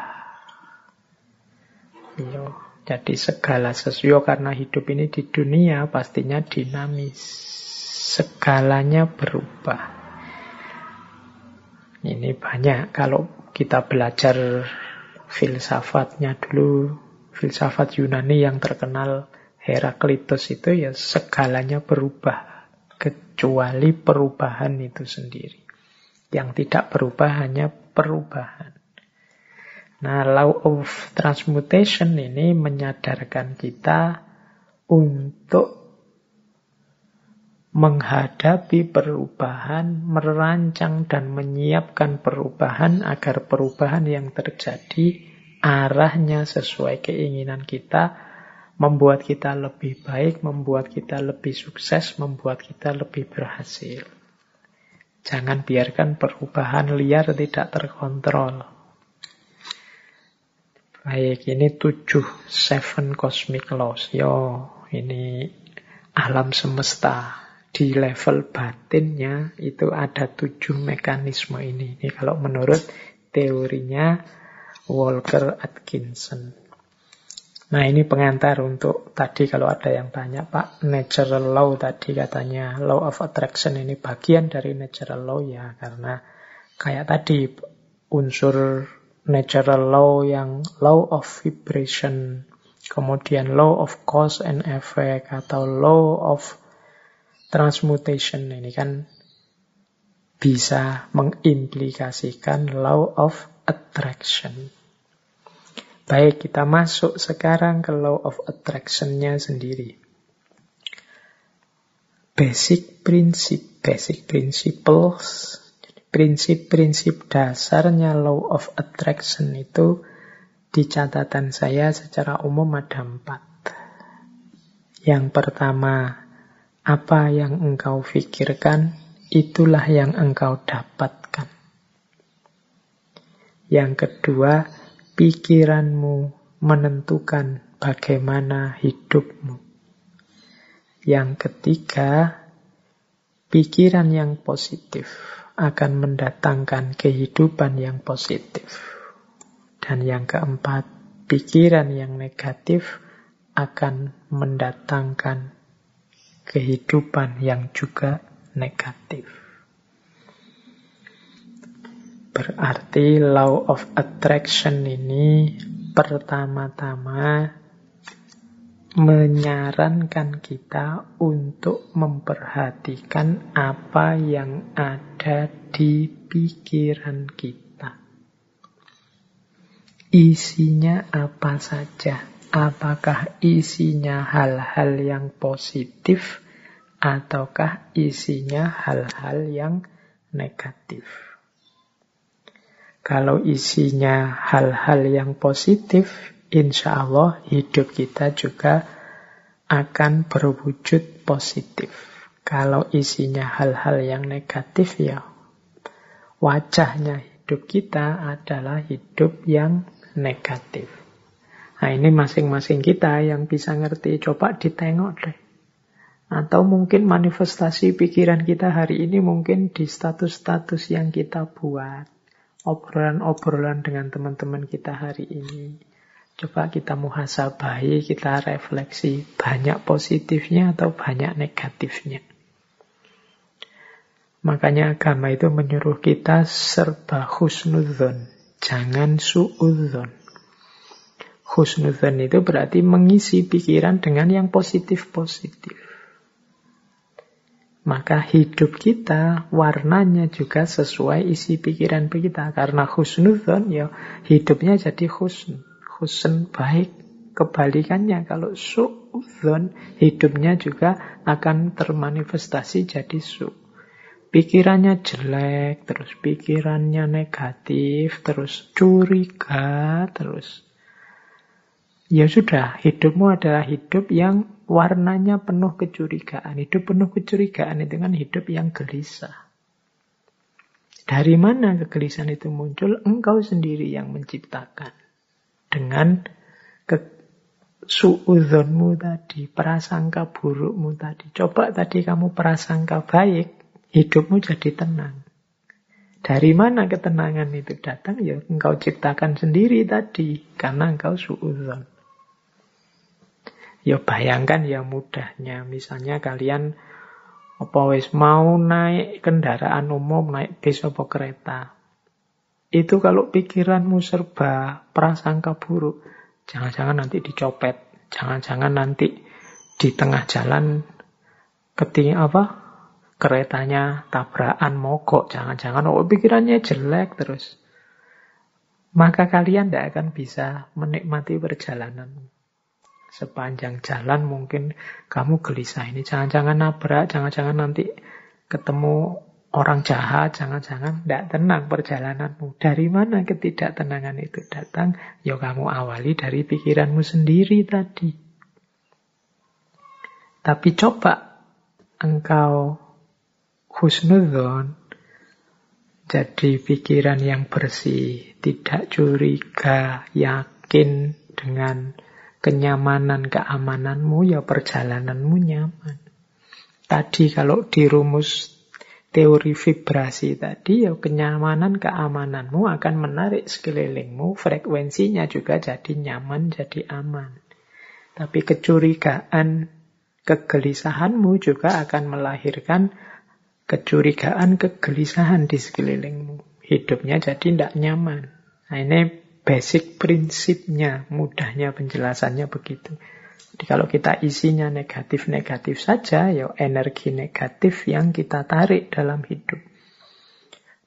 S1: Yo, jadi segala sesuatu karena hidup ini di dunia pastinya dinamis. Segalanya berubah. Ini banyak kalau kita belajar filsafatnya dulu filsafat Yunani yang terkenal Heraklitus itu ya segalanya berubah kecuali perubahan itu sendiri. Yang tidak berubah hanya perubahan. Nah, law of transmutation ini menyadarkan kita untuk menghadapi perubahan, merancang dan menyiapkan perubahan agar perubahan yang terjadi arahnya sesuai keinginan kita, membuat kita lebih baik, membuat kita lebih sukses, membuat kita lebih berhasil. Jangan biarkan perubahan liar tidak terkontrol. Baik, ini tujuh seven cosmic laws. Yo, ini alam semesta. Di level batinnya itu ada tujuh mekanisme ini. Ini kalau menurut teorinya Walker Atkinson. Nah ini pengantar untuk tadi kalau ada yang tanya Pak, natural law tadi katanya law of attraction ini bagian dari natural law ya karena kayak tadi unsur natural law yang law of vibration, kemudian law of cause and effect atau law of transmutation ini kan bisa mengimplikasikan law of attraction. Baik, kita masuk sekarang ke law of attraction-nya sendiri. Basic prinsip, basic principles, prinsip-prinsip dasarnya law of attraction itu di catatan saya secara umum ada empat. Yang pertama, apa yang engkau pikirkan, itulah yang engkau dapatkan. Yang kedua, pikiranmu menentukan bagaimana hidupmu. Yang ketiga, pikiran yang positif akan mendatangkan kehidupan yang positif. Dan yang keempat, pikiran yang negatif akan mendatangkan kehidupan yang juga negatif. Berarti law of attraction ini pertama-tama menyarankan kita untuk memperhatikan apa yang ada di pikiran kita. Isinya apa saja? Apakah isinya hal-hal yang positif ataukah isinya hal-hal yang negatif? Kalau isinya hal-hal yang positif, insya Allah hidup kita juga akan berwujud positif. Kalau isinya hal-hal yang negatif, ya wajahnya hidup kita adalah hidup yang negatif. Nah ini masing-masing kita yang bisa ngerti, coba ditengok deh. Atau mungkin manifestasi pikiran kita hari ini mungkin di status-status yang kita buat obrolan-obrolan dengan teman-teman kita hari ini. Coba kita muhasabahi, kita refleksi banyak positifnya atau banyak negatifnya. Makanya agama itu menyuruh kita serba husnudzon. Jangan suudzon. Husnudzon itu berarti mengisi pikiran dengan yang positif-positif. Maka hidup kita warnanya juga sesuai isi pikiran kita. Karena husnudzon ya hidupnya jadi husn. Husn baik. Kebalikannya kalau suudzon hidupnya juga akan termanifestasi jadi su pikirannya jelek, terus pikirannya negatif, terus curiga, terus ya sudah, hidupmu adalah hidup yang warnanya penuh kecurigaan. Hidup penuh kecurigaan itu kan hidup yang gelisah. Dari mana kegelisahan itu muncul? Engkau sendiri yang menciptakan. Dengan ke tadi, prasangka burukmu tadi. Coba tadi kamu prasangka baik, hidupmu jadi tenang. Dari mana ketenangan itu datang? Ya engkau ciptakan sendiri tadi, karena engkau suudzon. Ya bayangkan ya mudahnya, misalnya kalian apa wis mau naik kendaraan umum, naik bis apa kereta. Itu kalau pikiranmu serba prasangka buruk, jangan-jangan nanti dicopet, jangan-jangan nanti di tengah jalan ketika apa keretanya tabrakan mogok, jangan-jangan oh pikirannya jelek terus. Maka kalian tidak akan bisa menikmati perjalanan. Sepanjang jalan mungkin kamu gelisah ini, jangan-jangan nabrak, jangan-jangan nanti ketemu orang jahat, jangan-jangan tidak tenang perjalananmu. Dari mana ketidaktenangan itu datang? Ya kamu awali dari pikiranmu sendiri tadi. Tapi coba engkau husnudon jadi pikiran yang bersih, tidak curiga, yakin dengan kenyamanan, keamananmu, ya perjalananmu nyaman. Tadi kalau di rumus teori vibrasi tadi, ya kenyamanan, keamananmu akan menarik sekelilingmu, frekuensinya juga jadi nyaman, jadi aman. Tapi kecurigaan, kegelisahanmu juga akan melahirkan kecurigaan, kegelisahan di sekelilingmu. Hidupnya jadi tidak nyaman. Nah ini basic prinsipnya, mudahnya penjelasannya begitu. Jadi kalau kita isinya negatif-negatif saja, ya energi negatif yang kita tarik dalam hidup.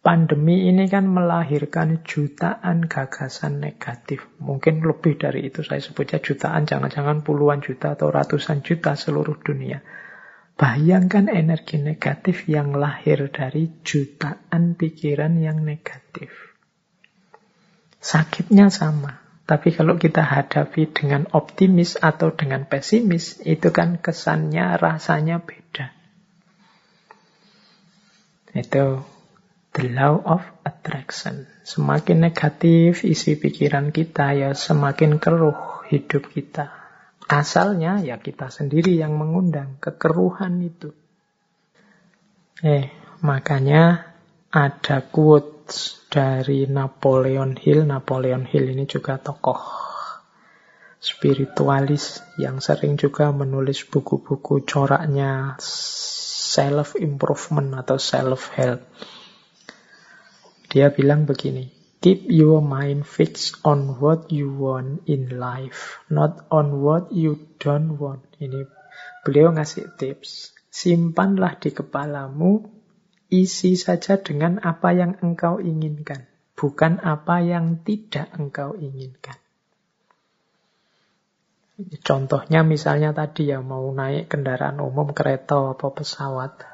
S1: Pandemi ini kan melahirkan jutaan gagasan negatif. Mungkin lebih dari itu saya sebutnya jutaan, jangan-jangan puluhan juta atau ratusan juta seluruh dunia. Bayangkan energi negatif yang lahir dari jutaan pikiran yang negatif. Sakitnya sama. Tapi kalau kita hadapi dengan optimis atau dengan pesimis, itu kan kesannya, rasanya beda. Itu the law of attraction. Semakin negatif isi pikiran kita, ya semakin keruh hidup kita. Asalnya ya kita sendiri yang mengundang kekeruhan itu. Eh, makanya ada dari Napoleon Hill. Napoleon Hill ini juga tokoh spiritualis yang sering juga menulis buku-buku coraknya self improvement atau self help. Dia bilang begini, Keep your mind fixed on what you want in life, not on what you don't want. Ini beliau ngasih tips. Simpanlah di kepalamu, isi saja dengan apa yang engkau inginkan, bukan apa yang tidak engkau inginkan. Contohnya misalnya tadi ya mau naik kendaraan umum, kereta atau pesawat.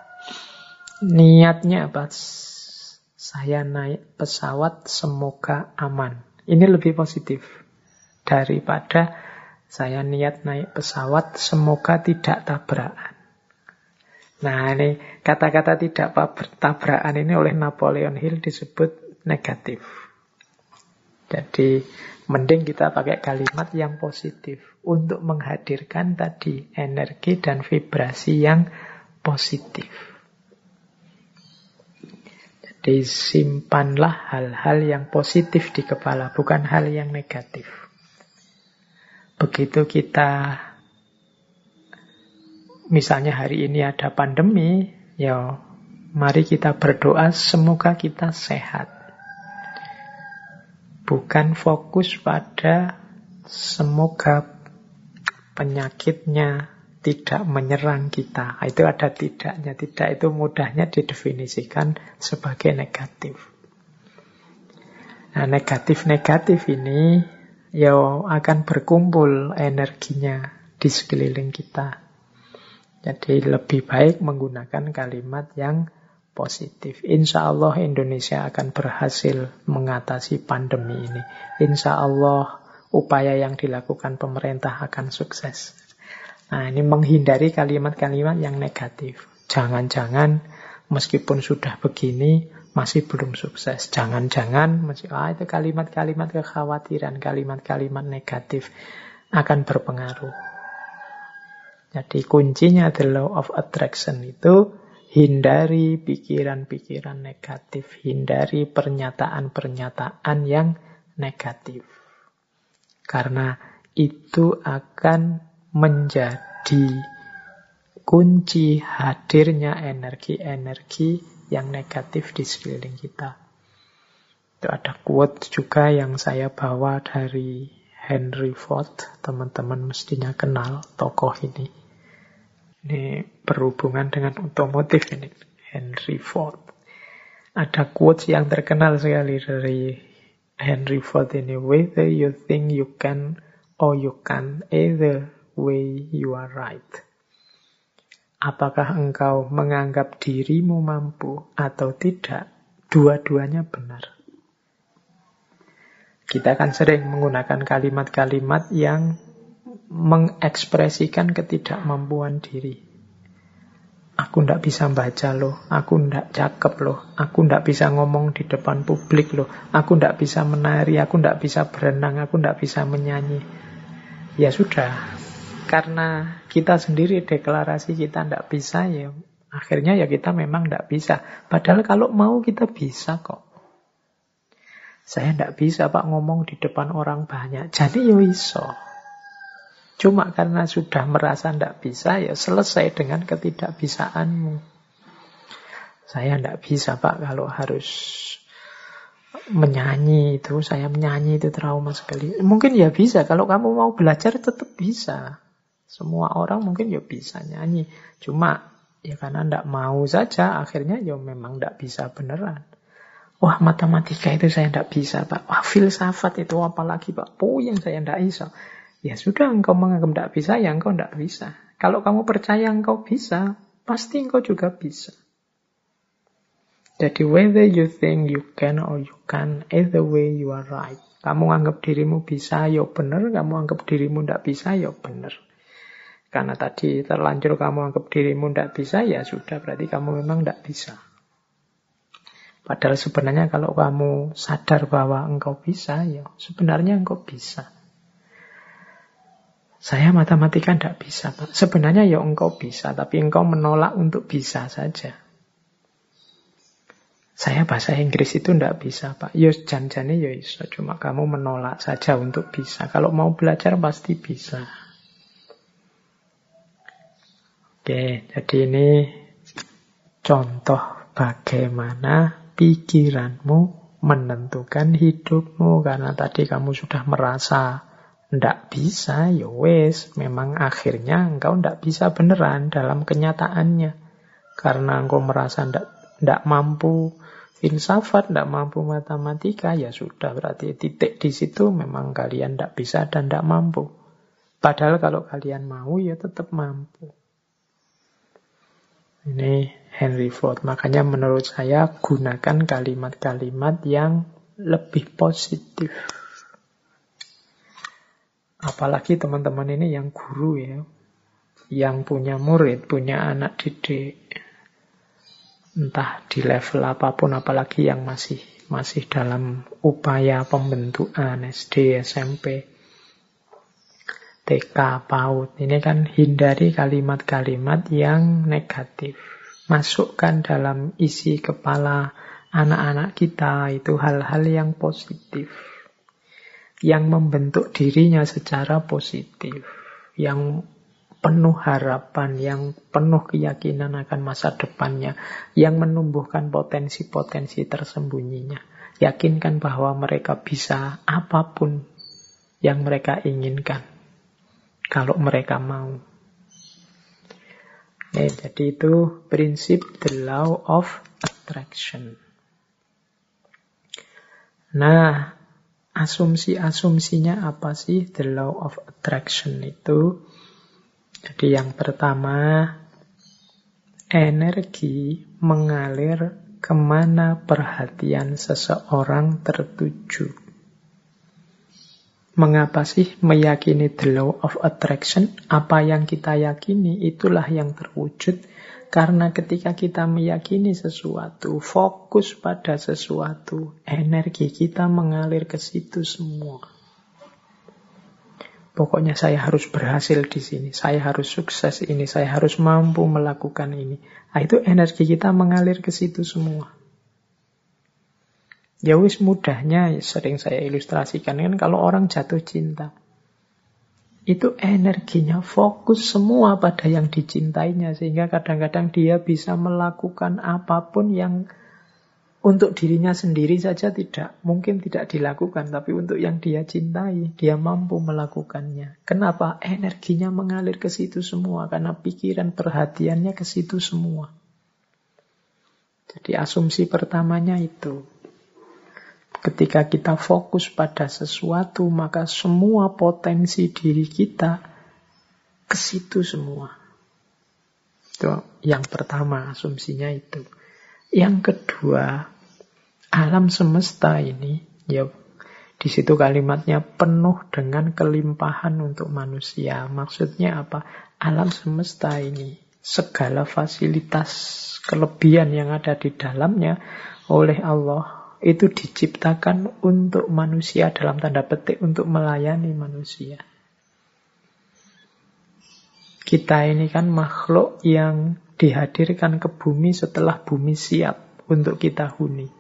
S1: Niatnya apa? Saya naik pesawat semoga aman. Ini lebih positif daripada saya niat naik pesawat semoga tidak tabrakan. Nah ini kata-kata tidak tabrakan ini oleh Napoleon Hill disebut negatif. Jadi mending kita pakai kalimat yang positif untuk menghadirkan tadi energi dan vibrasi yang positif. Disimpanlah hal-hal yang positif di kepala, bukan hal yang negatif. Begitu kita, misalnya hari ini ada pandemi, ya mari kita berdoa semoga kita sehat. Bukan fokus pada semoga penyakitnya tidak menyerang kita. Itu ada tidaknya. Tidak itu mudahnya didefinisikan sebagai negatif. Nah, negatif-negatif ini ya akan berkumpul energinya di sekeliling kita. Jadi lebih baik menggunakan kalimat yang positif. Insya Allah Indonesia akan berhasil mengatasi pandemi ini. Insya Allah upaya yang dilakukan pemerintah akan sukses. Nah, ini menghindari kalimat-kalimat yang negatif. Jangan-jangan meskipun sudah begini masih belum sukses. Jangan-jangan masih ah itu kalimat-kalimat kekhawatiran, kalimat-kalimat negatif akan berpengaruh. Jadi kuncinya the law of attraction itu hindari pikiran-pikiran negatif, hindari pernyataan-pernyataan yang negatif. Karena itu akan menjadi kunci hadirnya energi-energi yang negatif di sekeliling kita. Itu ada quote juga yang saya bawa dari Henry Ford. Teman-teman mestinya kenal tokoh ini. Ini berhubungan dengan otomotif ini. Henry Ford. Ada quote yang terkenal sekali dari Henry Ford ini. Whether you think you can or you can, either way you are right. Apakah engkau menganggap dirimu mampu atau tidak? Dua-duanya benar. Kita akan sering menggunakan kalimat-kalimat yang mengekspresikan ketidakmampuan diri. Aku ndak bisa baca loh, aku ndak cakep loh, aku ndak bisa ngomong di depan publik loh, aku ndak bisa menari, aku ndak bisa berenang, aku ndak bisa menyanyi. Ya sudah, karena kita sendiri deklarasi kita tidak bisa ya akhirnya ya kita memang tidak bisa. Padahal kalau mau kita bisa kok. Saya tidak bisa pak ngomong di depan orang banyak. Jadi ya iso. Cuma karena sudah merasa tidak bisa ya selesai dengan ketidakbisaanmu. Saya tidak bisa pak kalau harus menyanyi itu. Saya menyanyi itu trauma sekali. Mungkin ya bisa. Kalau kamu mau belajar tetap bisa. Semua orang mungkin ya bisa nyanyi. Cuma ya karena ndak mau saja akhirnya ya memang ndak bisa beneran. Wah matematika itu saya ndak bisa pak. Wah filsafat itu apalagi pak. yang saya ndak bisa. Ya sudah engkau menganggap ndak bisa ya engkau ndak bisa. Kalau kamu percaya engkau bisa, pasti engkau juga bisa. Jadi whether you think you can or you can, either way you are right. Kamu anggap dirimu bisa, ya benar. Kamu anggap dirimu ndak bisa, ya benar. Karena tadi terlanjur kamu anggap dirimu tidak bisa, ya sudah berarti kamu memang tidak bisa. Padahal sebenarnya kalau kamu sadar bahwa engkau bisa, ya sebenarnya engkau bisa. Saya matematika tidak bisa, Pak. Sebenarnya ya engkau bisa, tapi engkau menolak untuk bisa saja. Saya bahasa Inggris itu tidak bisa, Pak. Ya janjane ya iso, cuma kamu menolak saja untuk bisa. Kalau mau belajar pasti bisa. Oke, jadi ini contoh bagaimana pikiranmu menentukan hidupmu karena tadi kamu sudah merasa ndak bisa, ya wes, memang akhirnya engkau ndak bisa beneran dalam kenyataannya. Karena engkau merasa ndak mampu filsafat, ndak mampu matematika, ya sudah berarti titik di situ memang kalian ndak bisa dan ndak mampu. Padahal kalau kalian mau ya tetap mampu. Ini Henry Ford. Makanya menurut saya gunakan kalimat-kalimat yang lebih positif. Apalagi teman-teman ini yang guru ya. Yang punya murid, punya anak didik. Entah di level apa pun, apalagi yang masih masih dalam upaya pembentukan SD, SMP, TK, PAUD. Ini kan hindari kalimat-kalimat yang negatif. Masukkan dalam isi kepala anak-anak kita itu hal-hal yang positif. Yang membentuk dirinya secara positif. Yang penuh harapan, yang penuh keyakinan akan masa depannya. Yang menumbuhkan potensi-potensi tersembunyinya. Yakinkan bahwa mereka bisa apa pun yang mereka inginkan. Kalau mereka mau. Ya, jadi itu prinsip the law of attraction. Nah, asumsi-asumsinya apa sih the law of attraction itu? Jadi yang pertama, energi mengalir ke mana perhatian seseorang tertuju. Mengapa sih meyakini the law of attraction? Apa yang kita yakini itulah yang terwujud. Karena ketika kita meyakini sesuatu, fokus pada sesuatu, energi kita mengalir ke situ semua. Pokoknya saya harus berhasil di sini, saya harus sukses ini, saya harus mampu melakukan ini. Nah, itu energi kita mengalir ke situ semua. Ya wis mudahnya sering saya ilustrasikan kan kalau orang jatuh cinta. Itu energinya fokus semua pada yang dicintainya sehingga kadang-kadang dia bisa melakukan apa pun yang untuk dirinya sendiri saja tidak, mungkin tidak dilakukan, tapi untuk yang dia cintai, dia mampu melakukannya. Kenapa? Energinya mengalir ke situ semua, karena pikiran perhatiannya ke situ semua. Jadi asumsi pertamanya itu. Ketika kita fokus pada sesuatu, maka semua potensi diri kita ke situ semua. Itu yang pertama asumsinya itu. Yang kedua, alam semesta ini, ya di situ kalimatnya penuh dengan kelimpahan untuk manusia. Maksudnya apa? Alam semesta ini, segala fasilitas kelebihan yang ada di dalamnya oleh Allah itu diciptakan untuk manusia dalam tanda petik untuk melayani manusia. Kita ini kan makhluk yang dihadirkan ke bumi setelah bumi siap untuk kita huni.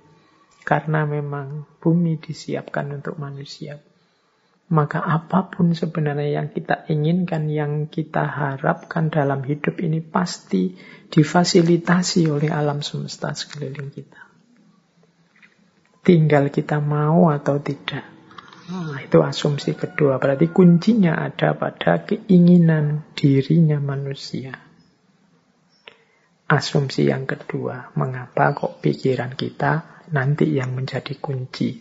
S1: Karena memang bumi disiapkan untuk manusia. Maka apa pun sebenarnya yang kita inginkan, yang kita harapkan dalam hidup ini pasti difasilitasi oleh alam semesta sekeliling kita. Tinggal kita mau atau tidak. Nah, itu asumsi kedua. Berarti kuncinya ada pada keinginan dirinya manusia. Asumsi yang kedua, mengapa kok pikiran kita nanti yang menjadi kunci.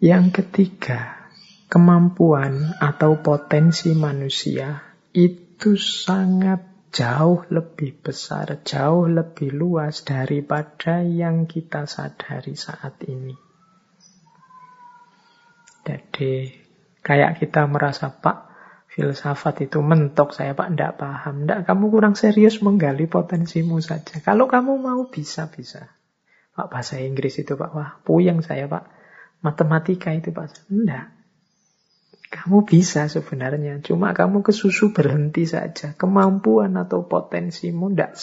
S1: Yang ketiga, kemampuan atau potensi manusia itu sangat jauh lebih besar, jauh lebih luas daripada yang kita sadari saat ini. Jadi, kayak kita merasa, Pak, filsafat itu mentok saya, Pak, tidak paham. Tidak, kamu kurang serius menggali potensimu saja. Kalau kamu mau, bisa-bisa. Pak bahasa Inggris itu Pak, wah puyeng saya Pak. Matematika itu Pak. Enggak. Kamu bisa sebenarnya, cuma kamu kesusu berhenti saja. Kemampuan atau potensimu tidak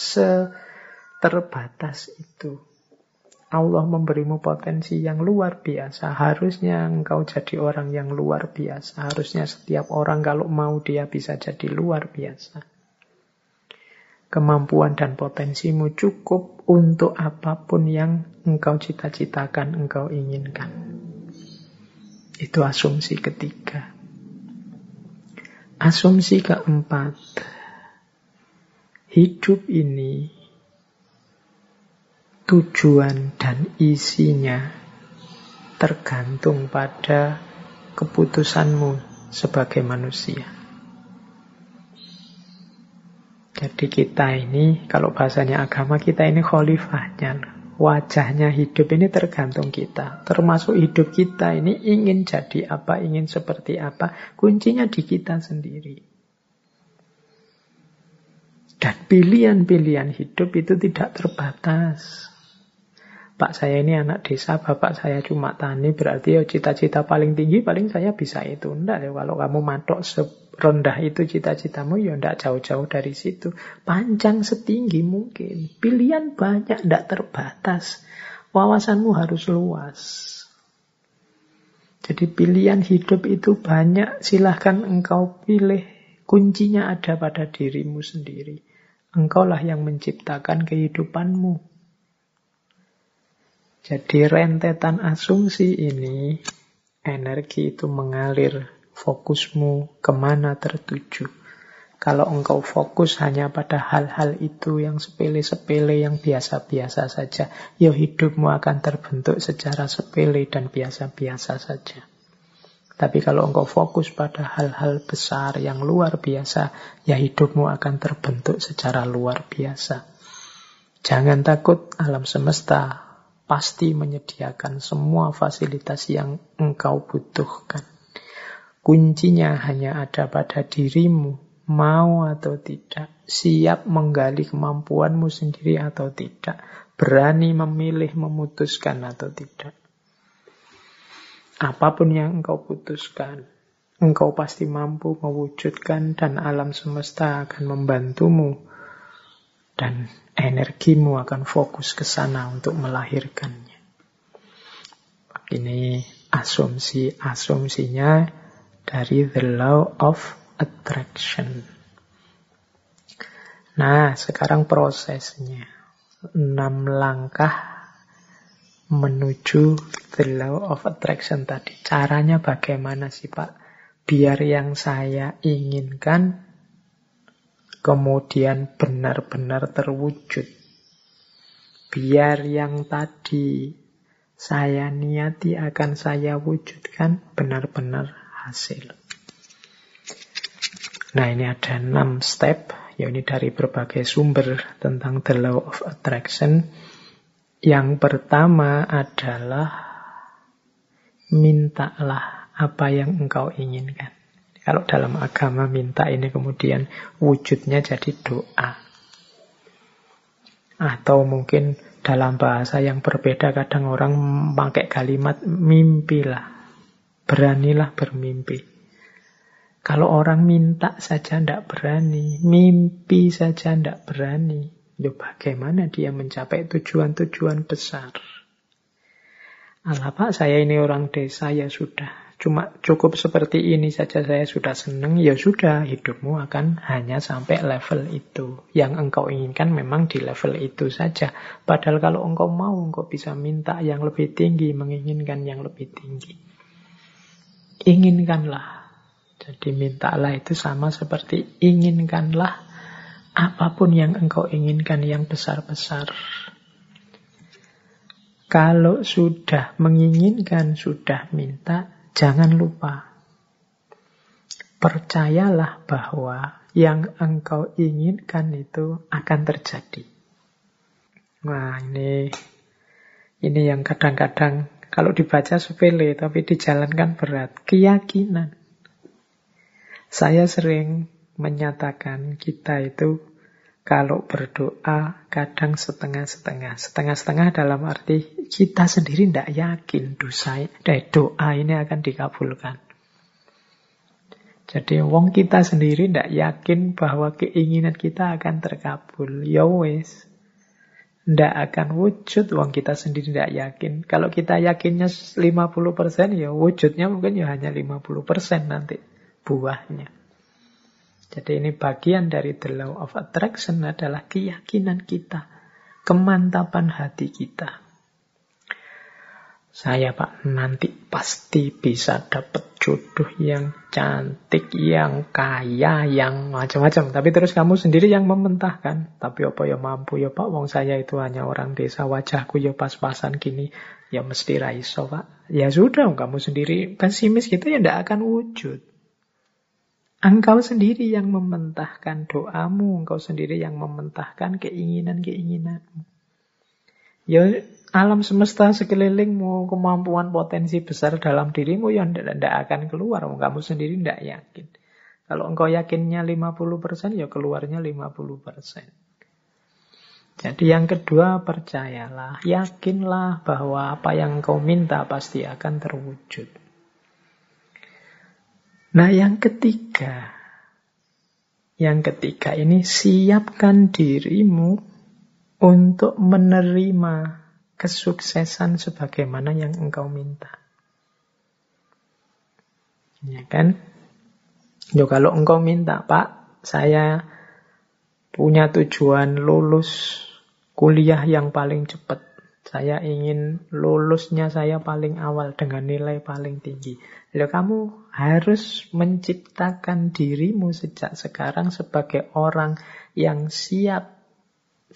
S1: seterbatas itu. Allah memberimu potensi yang luar biasa. Harusnya engkau jadi orang yang luar biasa. Harusnya setiap orang kalau mau dia bisa jadi luar biasa kemampuan dan potensimu cukup untuk apa pun yang engkau cita-citakan, engkau inginkan. Itu asumsi ketiga. Asumsi keempat, hidup ini tujuan dan isinya tergantung pada keputusanmu sebagai manusia. Jadi kita ini, kalau bahasanya agama, kita ini khalifahnya. Wajahnya hidup ini tergantung kita. Termasuk hidup kita ini ingin jadi apa, ingin seperti apa. Kuncinya di kita sendiri. Dan pilihan-pilihan hidup itu tidak terbatas. Pak saya ini anak desa, bapak saya cuma tani, berarti ya cita-cita paling tinggi paling saya bisa itu. Enggak ya, kalau kamu matok rendah itu cita-citamu ya ndak jauh-jauh dari situ. Panjang setinggi mungkin. Pilihan banyak, ndak terbatas. Wawasanmu harus luas. Jadi pilihan hidup itu banyak, silahkan engkau pilih. Kuncinya ada pada dirimu sendiri. Engkaulah yang menciptakan kehidupanmu. Jadi rentetan asumsi ini, energi itu mengalir fokusmu ke mana tertuju. Kalau engkau fokus hanya pada hal-hal itu yang sepele-sepele, yang biasa-biasa saja, ya hidupmu akan terbentuk secara sepele dan biasa-biasa saja. Tapi kalau engkau fokus pada hal-hal besar yang luar biasa, ya hidupmu akan terbentuk secara luar biasa. Jangan takut, alam semesta pasti menyediakan semua fasilitas yang engkau butuhkan. Kuncinya hanya ada pada dirimu mau atau tidak, siap menggali kemampuanmu sendiri atau tidak, berani memilih memutuskan atau tidak. Apa pun yang engkau putuskan, engkau pasti mampu mewujudkan dan alam semesta akan membantumu dan energimu akan fokus ke sana untuk melahirkannya. Ini asumsi-asumsinya dari the law of attraction. Nah, sekarang prosesnya. Enam langkah menuju the law of attraction tadi. Caranya bagaimana sih Pak? Biar yang saya inginkan kemudian benar-benar terwujud. Biar yang tadi saya niati akan saya wujudkan benar-benar hasil. Nah ini ada enam step, ya ini dari berbagai sumber tentang the law of attraction. Yang pertama adalah mintalah apa yang engkau inginkan. Kalau dalam agama minta ini kemudian wujudnya jadi doa. Atau mungkin dalam bahasa yang berbeda kadang orang pakai kalimat mimpilah. Beranilah bermimpi. Kalau orang minta saja tidak berani, mimpi saja tidak berani, ya bagaimana dia mencapai tujuan-tujuan besar? Alah pak, saya ini orang desa ya sudah. Cuma cukup seperti ini saja saya sudah senang, ya sudah hidupmu akan hanya sampai level itu. Yang engkau inginkan memang di level itu saja. Padahal kalau engkau mau, engkau bisa minta yang lebih tinggi, menginginkan yang lebih tinggi. Inginkanlah jadi mintalah itu sama seperti inginkanlah apa pun yang engkau inginkan yang besar-besar. Kalau sudah menginginkan, sudah minta, jangan lupa. Percayalah bahwa yang engkau inginkan itu akan terjadi. Nah, ini ini yang kadang-kadang kalau dibaca sepele tapi dijalankan berat. Keyakinan. Saya sering menyatakan kita itu kalau berdoa kadang setengah-setengah. Setengah-setengah dalam arti kita sendiri tidak yakin dosa, doa ini akan dikabulkan. Jadi wong kita sendiri tidak yakin bahwa keinginan kita akan terkabul. Ya wes. Tidak akan wujud wong kita sendiri tidak yakin. Kalau kita yakinnya 50% ya wujudnya mungkin ya hanya 50% nanti buahnya. Jadi ini bagian dari the law of attraction adalah keyakinan kita, kemantapan hati kita. Saya pak nanti pasti bisa dapat jodoh yang cantik, yang kaya, yang macam-macam. Tapi terus kamu sendiri yang mementahkan. Tapi apa ya mampu ya pak, wong saya itu hanya orang desa, wajahku ya pas-pasan gini. Ya mesti raiso pak. Ya sudah, kamu sendiri pesimis gitu ya tidak akan wujud. Engkau sendiri yang mementahkan doamu, engkau sendiri yang mementahkan keinginan-keinginanmu. Ya alam semesta sekelilingmu, kemampuan potensi besar dalam dirimu yang tidak akan keluar. Kamu sendiri tidak yakin. Kalau engkau yakinnya 50%, ya keluarnya 50%. Jadi yang kedua percayalah, yakinlah bahwa apa yang engkau minta pasti akan terwujud. Nah, yang ketiga, yang ketiga ini siapkan dirimu untuk menerima kesuksesan sebagaimana yang engkau minta. Ya kan? Yo kalau engkau minta, Pak, saya punya tujuan lulus kuliah yang paling cepat. Saya ingin lulusnya saya paling awal dengan nilai paling tinggi. Lalu kamu harus menciptakan dirimu sejak sekarang sebagai orang yang siap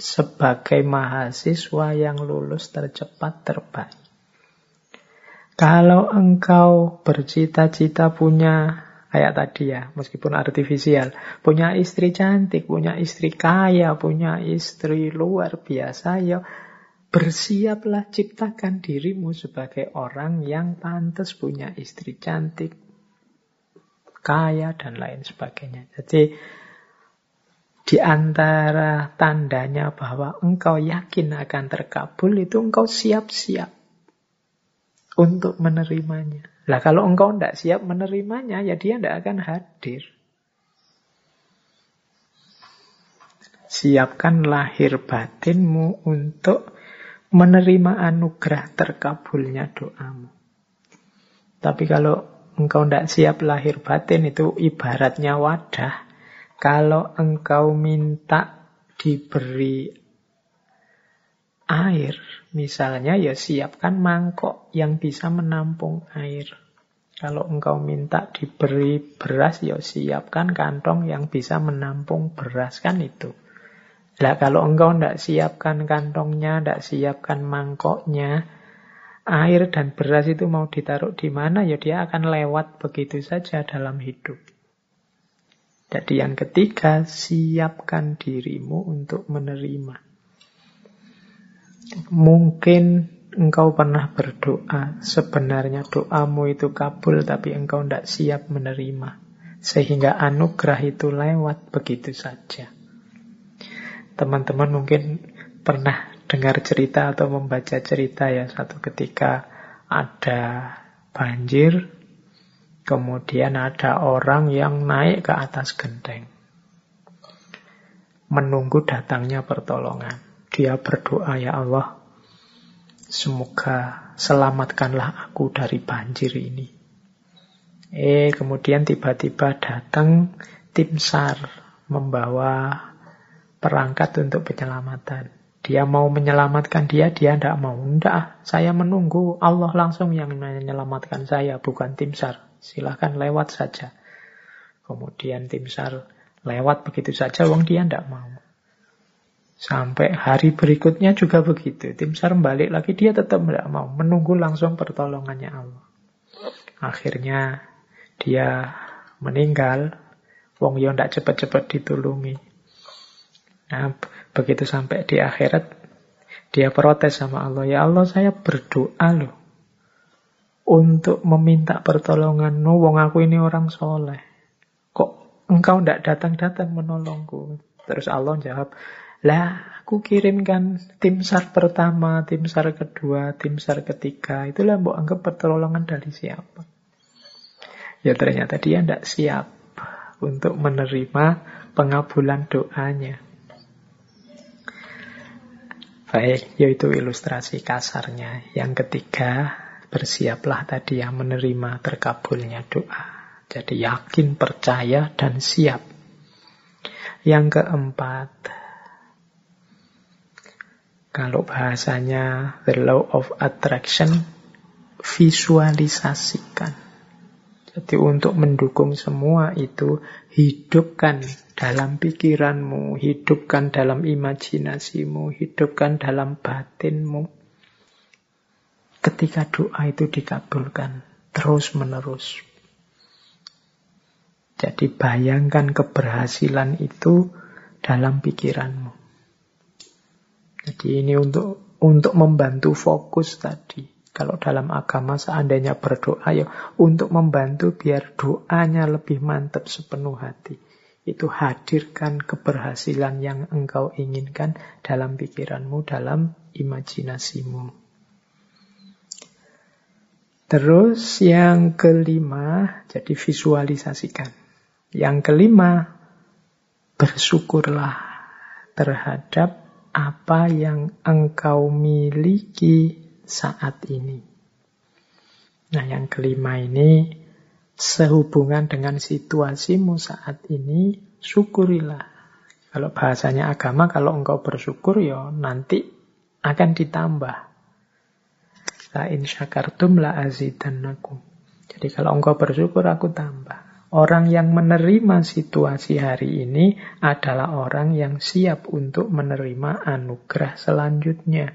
S1: sebagai mahasiswa yang lulus tercepat terbaik. Kalau engkau bercita-cita punya kayak tadi ya, meskipun artifisial, punya istri cantik, punya istri kaya, punya istri luar biasa, ya Bersiaplah ciptakan dirimu sebagai orang yang pantas punya istri cantik, kaya, dan lain sebagainya. Jadi, di antara tandanya bahwa engkau yakin akan terkabul, itu engkau siap-siap untuk menerimanya. Lah kalau engkau tidak siap menerimanya, ya dia tidak akan hadir. Siapkan lahir batinmu untuk menerima anugerah terkabulnya doamu. Tapi kalau engkau tidak siap lahir batin itu ibaratnya wadah. Kalau engkau minta diberi air, misalnya ya siapkan mangkok yang bisa menampung air. Kalau engkau minta diberi beras, ya siapkan kantong yang bisa menampung beras kan itu. Lah kalau engkau tidak siapkan kantongnya, tidak siapkan mangkoknya, air dan beras itu mau ditaruh di mana, ya dia akan lewat begitu saja dalam hidup. Jadi yang ketiga, siapkan dirimu untuk menerima. Mungkin engkau pernah berdoa, sebenarnya doamu itu kabul, tapi engkau tidak siap menerima. Sehingga anugerah itu lewat begitu saja. Teman-teman mungkin pernah dengar cerita atau membaca cerita ya satu ketika ada banjir, kemudian ada orang yang naik ke atas genteng. Menunggu datangnya pertolongan. Dia berdoa, ya Allah, semoga selamatkanlah aku dari banjir ini. Eh, kemudian tiba-tiba datang tim SAR membawa perangkat untuk penyelamatan. Dia mau menyelamatkan dia, dia tidak mau. Tidak, saya menunggu Allah langsung yang menyelamatkan saya, bukan tim SAR. Silahkan lewat saja. Kemudian tim SAR lewat begitu saja, wong dia tidak mau. Sampai hari berikutnya juga begitu. Tim SAR balik lagi, dia tetap tidak mau. Menunggu langsung pertolongannya Allah. Akhirnya dia meninggal. Wong yang tidak cepat-cepat ditulungi. Nah, begitu sampai di akhirat, dia protes sama Allah. Ya Allah, saya berdoa loh. Untuk meminta pertolongan. No, wong aku ini orang soleh. Kok engkau tidak datang-datang menolongku? Terus Allah jawab, lah aku kirimkan tim SAR pertama, tim SAR kedua, tim SAR ketiga. Itulah mbok anggap pertolongan dari siapa? Ya ternyata dia tidak siap untuk menerima pengabulan doanya. Baik, yaitu ilustrasi kasarnya. Yang ketiga, bersiaplah tadi yang menerima terkabulnya doa. Jadi yakin, percaya, dan siap. Yang keempat, kalau bahasanya the law of attraction, visualisasikan. Jadi untuk mendukung semua itu, hidupkan dalam pikiranmu, hidupkan dalam imajinasimu, hidupkan dalam batinmu. Ketika doa itu dikabulkan terus menerus. Jadi bayangkan keberhasilan itu dalam pikiranmu. Jadi ini untuk untuk membantu fokus tadi. Kalau dalam agama seandainya berdoa ya untuk membantu biar doanya lebih mantap sepenuh hati. Itu hadirkan keberhasilan yang engkau inginkan dalam pikiranmu, dalam imajinasimu. Terus yang kelima, jadi visualisasikan. Yang kelima, bersyukurlah terhadap apa yang engkau miliki saat ini. Nah, yang kelima ini sehubungan dengan situasimu saat ini, syukurilah. Kalau bahasanya agama, kalau engkau bersyukur, ya nanti akan ditambah. La in syakartum la azidannakum. Jadi kalau engkau bersyukur aku tambah. Orang yang menerima situasi hari ini adalah orang yang siap untuk menerima anugerah selanjutnya.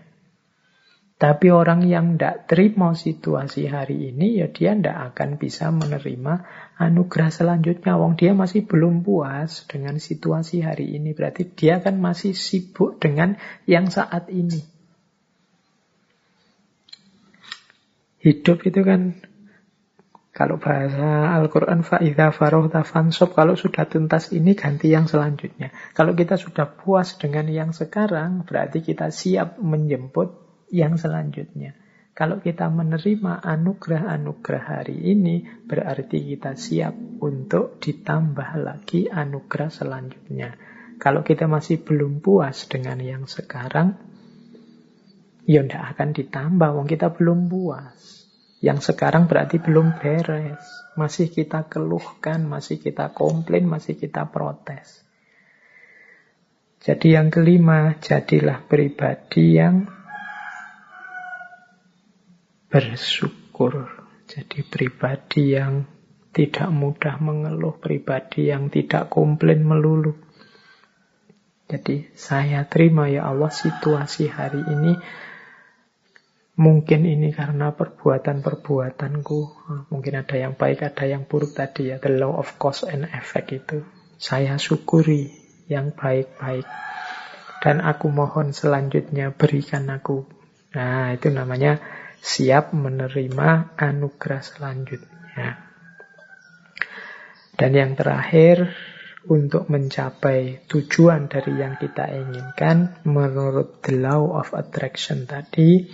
S1: Tapi orang yang tidak terima situasi hari ini, ya dia tidak akan bisa menerima anugerah selanjutnya. Wong dia masih belum puas dengan situasi hari ini. Berarti dia kan masih sibuk dengan yang saat ini. Hidup itu kan kalau bahasa Al-Quran fa'idha farohta fansop kalau sudah tuntas ini ganti yang selanjutnya. Kalau kita sudah puas dengan yang sekarang, berarti kita siap menjemput yang selanjutnya. Kalau kita menerima anugerah-anugerah hari ini, berarti kita siap untuk ditambah lagi anugerah selanjutnya. Kalau kita masih belum puas dengan yang sekarang, ya tidak akan ditambah, wong kita belum puas. Yang sekarang berarti belum beres. Masih kita keluhkan, masih kita komplain, masih kita protes. Jadi yang kelima, jadilah pribadi yang bersyukur. Jadi pribadi yang tidak mudah mengeluh, pribadi yang tidak komplain melulu. Jadi saya terima ya Allah situasi hari ini Mungkin ini karena perbuatan-perbuatanku. Mungkin ada yang baik, ada yang buruk tadi ya. The law of cause and effect itu. Saya syukuri yang baik-baik. Dan aku mohon selanjutnya berikan aku. Nah itu namanya siap menerima anugerah selanjutnya. Dan yang terakhir, untuk mencapai tujuan dari yang kita inginkan, menurut the law of attraction tadi,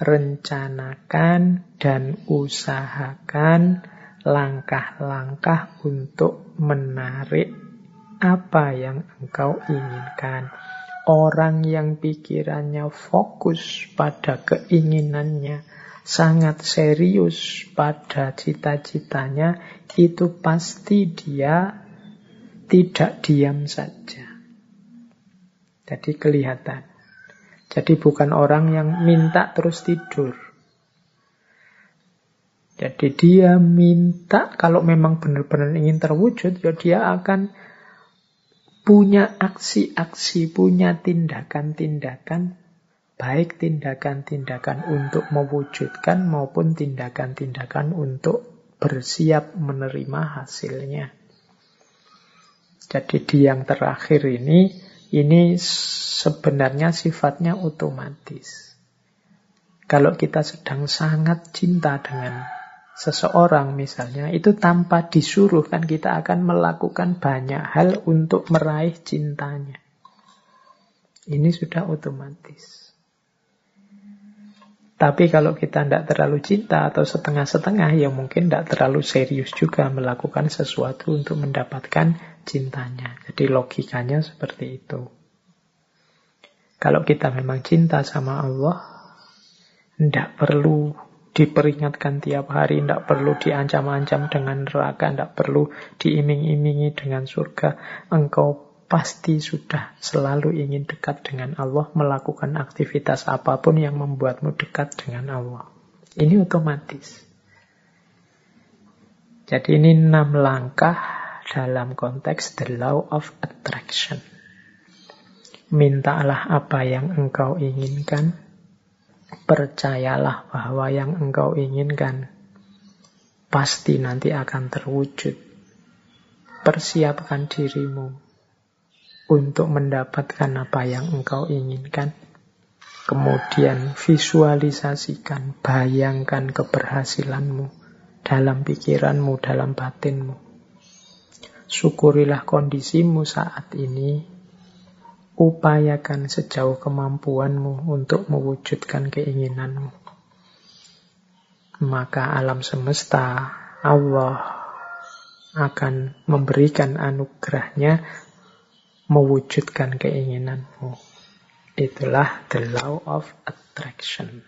S1: rencanakan dan usahakan langkah-langkah untuk menarik apa yang engkau inginkan. Orang yang pikirannya fokus pada keinginannya, sangat serius pada cita-citanya, itu pasti dia tidak diam saja. Jadi kelihatan. Jadi bukan orang yang minta terus tidur. Jadi dia minta kalau memang benar-benar ingin terwujud, ya dia akan punya aksi-aksi, punya tindakan-tindakan, baik tindakan-tindakan untuk mewujudkan maupun tindakan-tindakan untuk bersiap menerima hasilnya. Jadi di yang terakhir ini, ini sebenarnya sifatnya otomatis. Kalau kita sedang sangat cinta dengan seseorang misalnya, itu tanpa disuruh kan kita akan melakukan banyak hal untuk meraih cintanya. Ini sudah otomatis. Tapi kalau kita tidak terlalu cinta atau setengah-setengah, ya mungkin tidak terlalu serius juga melakukan sesuatu untuk mendapatkan cintanya. Jadi logikanya seperti itu. Kalau kita memang cinta sama Allah, tidak perlu diperingatkan tiap hari, tidak perlu diancam-ancam dengan neraka, tidak perlu diiming-imingi dengan surga. Engkau pasti sudah selalu ingin dekat dengan Allah, melakukan aktivitas apa pun yang membuatmu dekat dengan Allah. Ini otomatis. Jadi ini enam langkah dalam konteks the law of attraction. Mintalah apa yang engkau inginkan. Percayalah bahwa yang engkau inginkan pasti nanti akan terwujud. Persiapkan dirimu untuk mendapatkan apa yang engkau inginkan. Kemudian visualisasikan, bayangkan keberhasilanmu dalam pikiranmu, dalam batinmu. Syukurilah kondisimu saat ini, upayakan sejauh kemampuanmu untuk mewujudkan keinginanmu. Maka alam semesta, Allah akan memberikan anugerahnya mewujudkan keinginanmu. Itulah the law of attraction.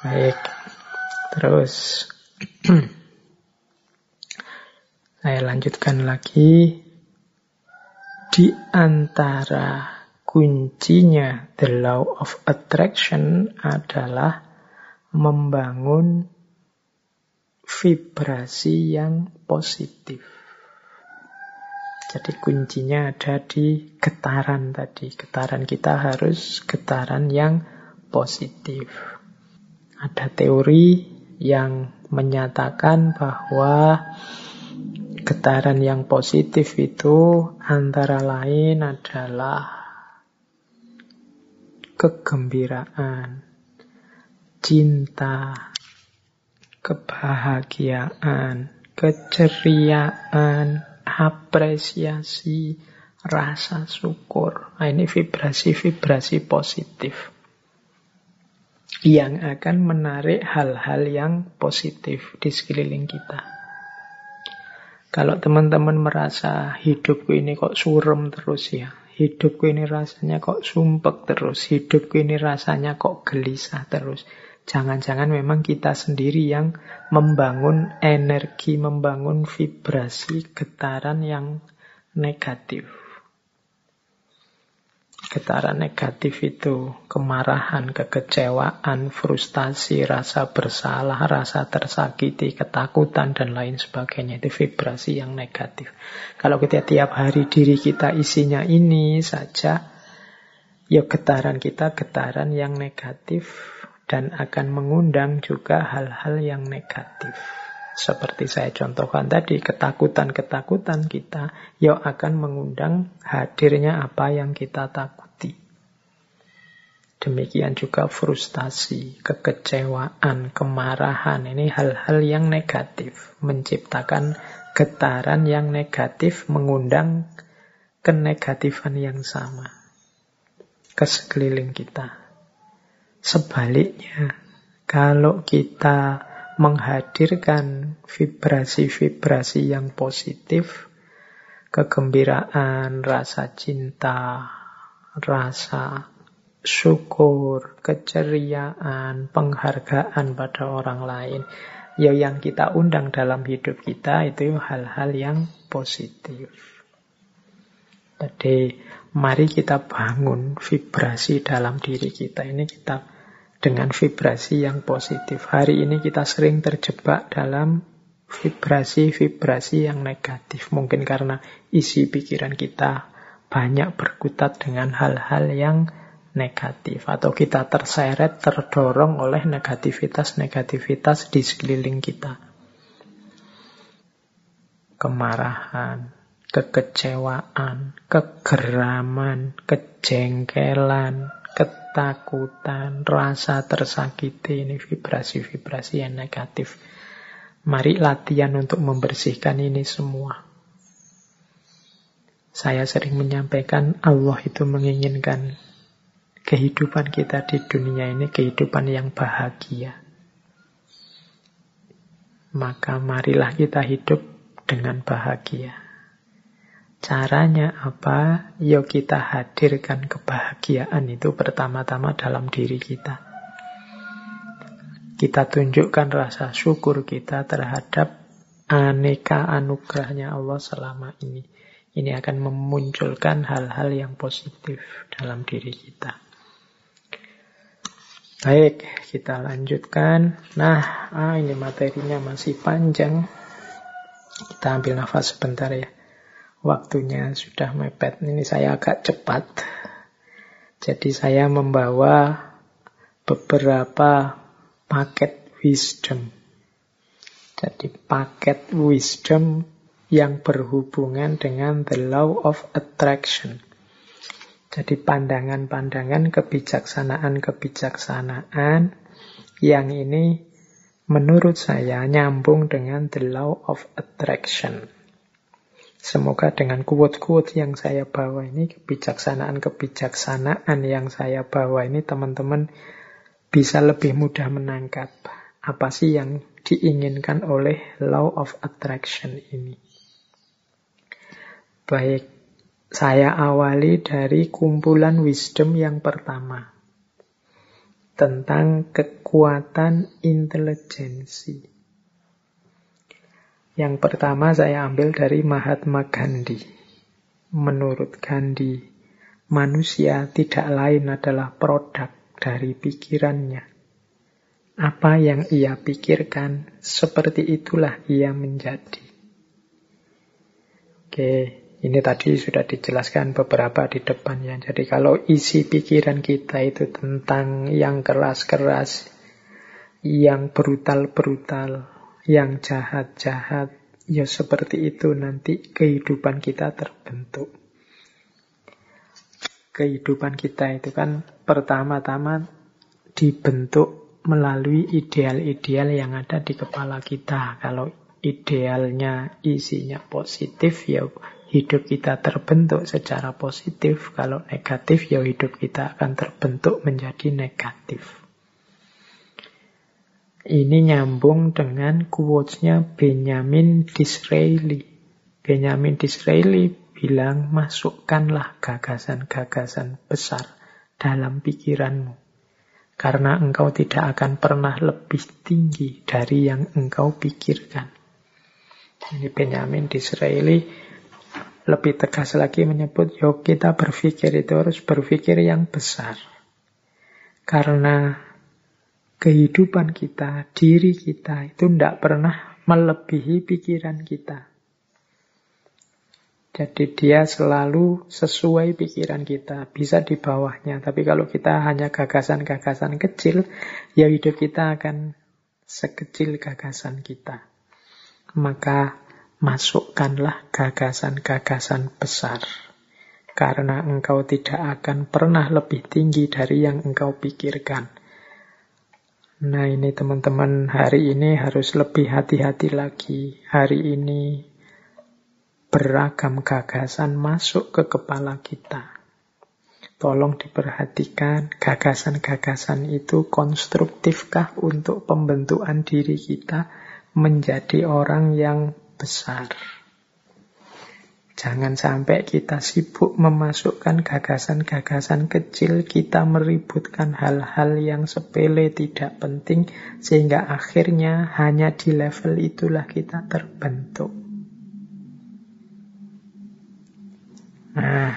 S1: Baik, terus saya lanjutkan lagi di antara kuncinya the law of attraction adalah membangun vibrasi yang positif. Jadi kuncinya ada di getaran tadi. Getaran kita harus getaran yang positif. Ada teori yang menyatakan bahwa getaran yang positif itu antara lain adalah kegembiraan, cinta, kebahagiaan, keceriaan, apresiasi, rasa syukur. Nah, ini vibrasi-vibrasi positif yang akan menarik hal-hal yang positif di sekeliling kita. Kalau teman-teman merasa hidupku ini kok surem terus ya, Hidupku ini rasanya kok sumpek terus. Hidupku ini rasanya kok gelisah terus. Jangan-jangan memang kita sendiri yang membangun energi, membangun vibrasi, getaran yang negatif. Getaran negatif itu kemarahan, kekecewaan, frustasi, rasa bersalah, rasa tersakiti, ketakutan, dan lain sebagainya. Itu vibrasi yang negatif. Kalau kita tiap hari diri kita isinya ini saja, ya getaran kita getaran yang negatif dan akan mengundang juga hal-hal yang negatif. Seperti saya contohkan tadi, ketakutan-ketakutan kita yang akan mengundang hadirnya apa yang kita takuti. Demikian juga frustasi, kekecewaan, kemarahan. Ini hal-hal yang negatif. Menciptakan getaran yang negatif, mengundang kenegatifan yang sama ke sekeliling kita. Sebaliknya, kalau kita menghadirkan vibrasi-vibrasi yang positif, kegembiraan, rasa cinta, rasa syukur, keceriaan, penghargaan pada orang lain. Ya yang kita undang dalam hidup kita itu hal-hal yang positif. Jadi mari kita bangun vibrasi dalam diri kita. Ini kita dengan vibrasi yang positif. Hari ini kita sering terjebak dalam vibrasi-vibrasi yang negatif. Mungkin karena isi pikiran kita banyak berkutat dengan hal-hal yang negatif. Atau kita terseret, terdorong oleh negativitas-negativitas di sekeliling kita. Kemarahan, kekecewaan, kegeraman, kejengkelan, ketakutan, rasa tersakiti, ini vibrasi-vibrasi yang negatif. Mari latihan untuk membersihkan ini semua. Saya sering menyampaikan Allah itu menginginkan kehidupan kita di dunia ini kehidupan yang bahagia. Maka marilah kita hidup dengan bahagia. Caranya apa? Yuk kita hadirkan kebahagiaan itu pertama-tama dalam diri kita. Kita tunjukkan rasa syukur kita terhadap aneka anugerahnya Allah selama ini. Ini akan memunculkan hal-hal yang positif dalam diri kita. Baik, kita lanjutkan. Nah, ah, ini materinya masih panjang. Kita ambil nafas sebentar ya. Waktunya sudah mepet. Ini saya agak cepat. Jadi saya membawa beberapa paket wisdom. Jadi paket wisdom yang berhubungan dengan the law of attraction. Jadi pandangan-pandangan kebijaksanaan-kebijaksanaan yang ini menurut saya nyambung dengan the law of attraction. Semoga dengan kuat-kuat yang saya bawa ini, kebijaksanaan-kebijaksanaan yang saya bawa ini, teman-teman bisa lebih mudah menangkap apa sih yang diinginkan oleh law of attraction ini. Baik, saya awali dari kumpulan wisdom yang pertama tentang kekuatan intelijensi. Yang pertama saya ambil dari Mahatma Gandhi. Menurut Gandhi, Manusia tidak lain adalah produk dari pikirannya. Apa yang ia pikirkan, seperti itulah ia menjadi. Oke, ini tadi sudah dijelaskan beberapa di depannya. Jadi kalau isi pikiran kita itu tentang yang keras-keras, yang brutal-brutal, yang jahat-jahat, ya seperti itu nanti kehidupan kita terbentuk. Kehidupan kita itu kan pertama-tama dibentuk melalui ideal-ideal yang ada di kepala kita. Kalau idealnya isinya positif, ya hidup kita terbentuk secara positif. Kalau negatif, ya hidup kita akan terbentuk menjadi negatif. Ini nyambung dengan quotes-nya Benjamin Disraeli. Benjamin Disraeli bilang, masukkanlah gagasan-gagasan besar dalam pikiranmu. Karena engkau tidak akan pernah lebih tinggi dari yang engkau pikirkan. Ini Benjamin Disraeli lebih tegas lagi menyebut, yuk kita berpikir itu harus berpikir yang besar. Karena kehidupan kita, diri kita itu tidak pernah melebihi pikiran kita. Jadi dia selalu sesuai pikiran kita, bisa di bawahnya. Tapi kalau kita hanya gagasan-gagasan kecil, ya hidup kita akan sekecil gagasan kita. Maka masukkanlah gagasan-gagasan besar. Karena engkau tidak akan pernah lebih tinggi dari yang engkau pikirkan. Nah ini teman-teman hari ini harus lebih hati-hati lagi. Hari ini beragam gagasan masuk ke kepala kita. Tolong diperhatikan gagasan-gagasan itu konstruktifkah untuk pembentukan diri kita menjadi orang yang besar. Jangan sampai kita sibuk memasukkan gagasan-gagasan kecil, kita meributkan hal-hal yang sepele tidak penting, sehingga akhirnya hanya di level itulah kita terbentuk. Nah,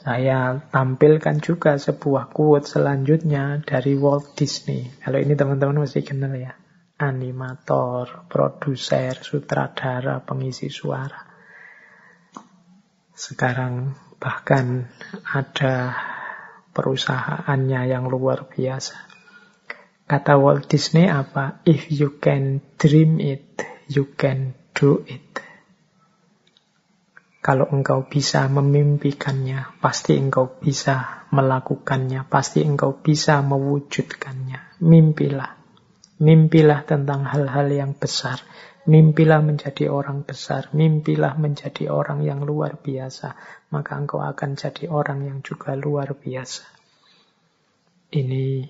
S1: saya tampilkan juga sebuah quote selanjutnya dari Walt Disney. Kalau ini teman-teman mesti kenal ya. Animator, produser, sutradara, pengisi suara. Sekarang bahkan ada perusahaannya yang luar biasa. Kata Walt Disney apa? If you can dream it, you can do it. Kalau engkau bisa memimpikannya, pasti engkau bisa melakukannya, pasti engkau bisa mewujudkannya. Mimpilah. Mimpilah tentang hal-hal yang besar. Mimpilah menjadi orang besar. Mimpilah menjadi orang yang luar biasa. Maka engkau akan jadi orang yang juga luar biasa. Ini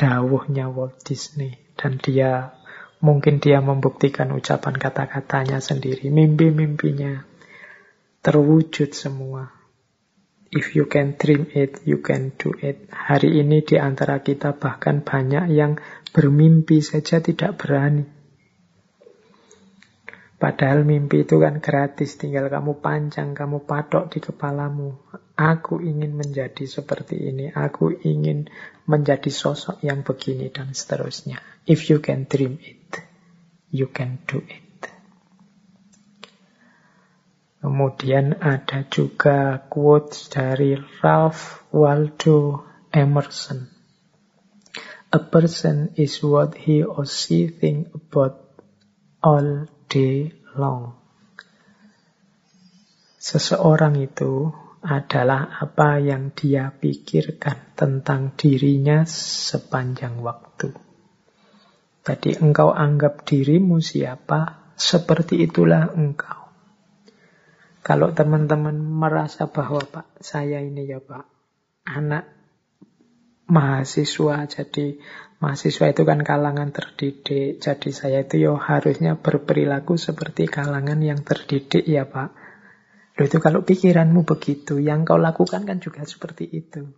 S1: dawuhnya Walt Disney. Dan dia, mungkin dia membuktikan ucapan kata-katanya sendiri. Mimpi-mimpinya terwujud semua. If you can dream it, you can do it. Hari ini di antara kita bahkan banyak yang bermimpi saja tidak berani. Padahal mimpi itu kan gratis, tinggal kamu panjang, kamu patok di kepalamu. Aku ingin menjadi seperti ini, aku ingin menjadi sosok yang begini, dan seterusnya. If you can dream it, you can do it. Kemudian ada juga quotes dari Ralph Waldo Emerson. A person is what he or she think about all day long. Seseorang itu adalah apa yang dia pikirkan tentang dirinya sepanjang waktu. Jadi engkau anggap dirimu siapa, seperti itulah engkau. Kalau teman-teman merasa bahwa Pak, saya ini ya Pak, anak mahasiswa, jadi mahasiswa itu kan kalangan terdidik, jadi saya itu ya harusnya berperilaku seperti kalangan yang terdidik ya Pak. Loh itu kalau pikiranmu begitu, yang kau lakukan kan juga seperti itu.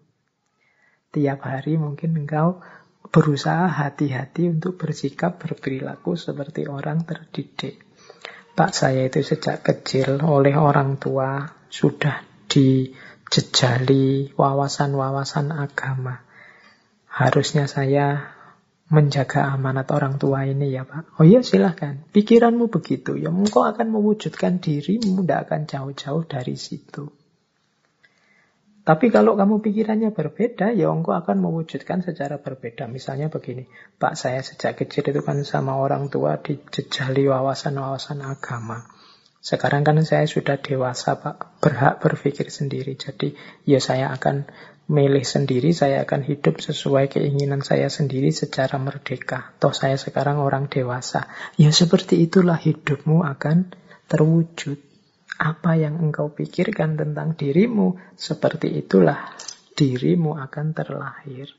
S1: Tiap hari mungkin engkau berusaha hati-hati untuk bersikap berperilaku seperti orang terdidik. Pak saya itu sejak kecil oleh orang tua sudah di jejali wawasan-wawasan agama. Harusnya saya menjaga amanat orang tua ini ya Pak. Oh iya silahkan. Pikiranmu begitu. Ya engkau akan mewujudkan dirimu. Tidak akan jauh-jauh dari situ. Tapi kalau kamu pikirannya berbeda, ya engkau akan mewujudkan secara berbeda. Misalnya begini, Pak saya sejak kecil itu kan sama orang tua dijejali wawasan-wawasan agama. Sekarang kan saya sudah dewasa Pak, berhak berpikir sendiri. Jadi ya saya akan milih sendiri, saya akan hidup sesuai keinginan saya sendiri secara merdeka. Toh saya sekarang orang dewasa. Ya seperti itulah hidupmu akan terwujud. Apa yang engkau pikirkan tentang dirimu, seperti itulah dirimu akan terlahir.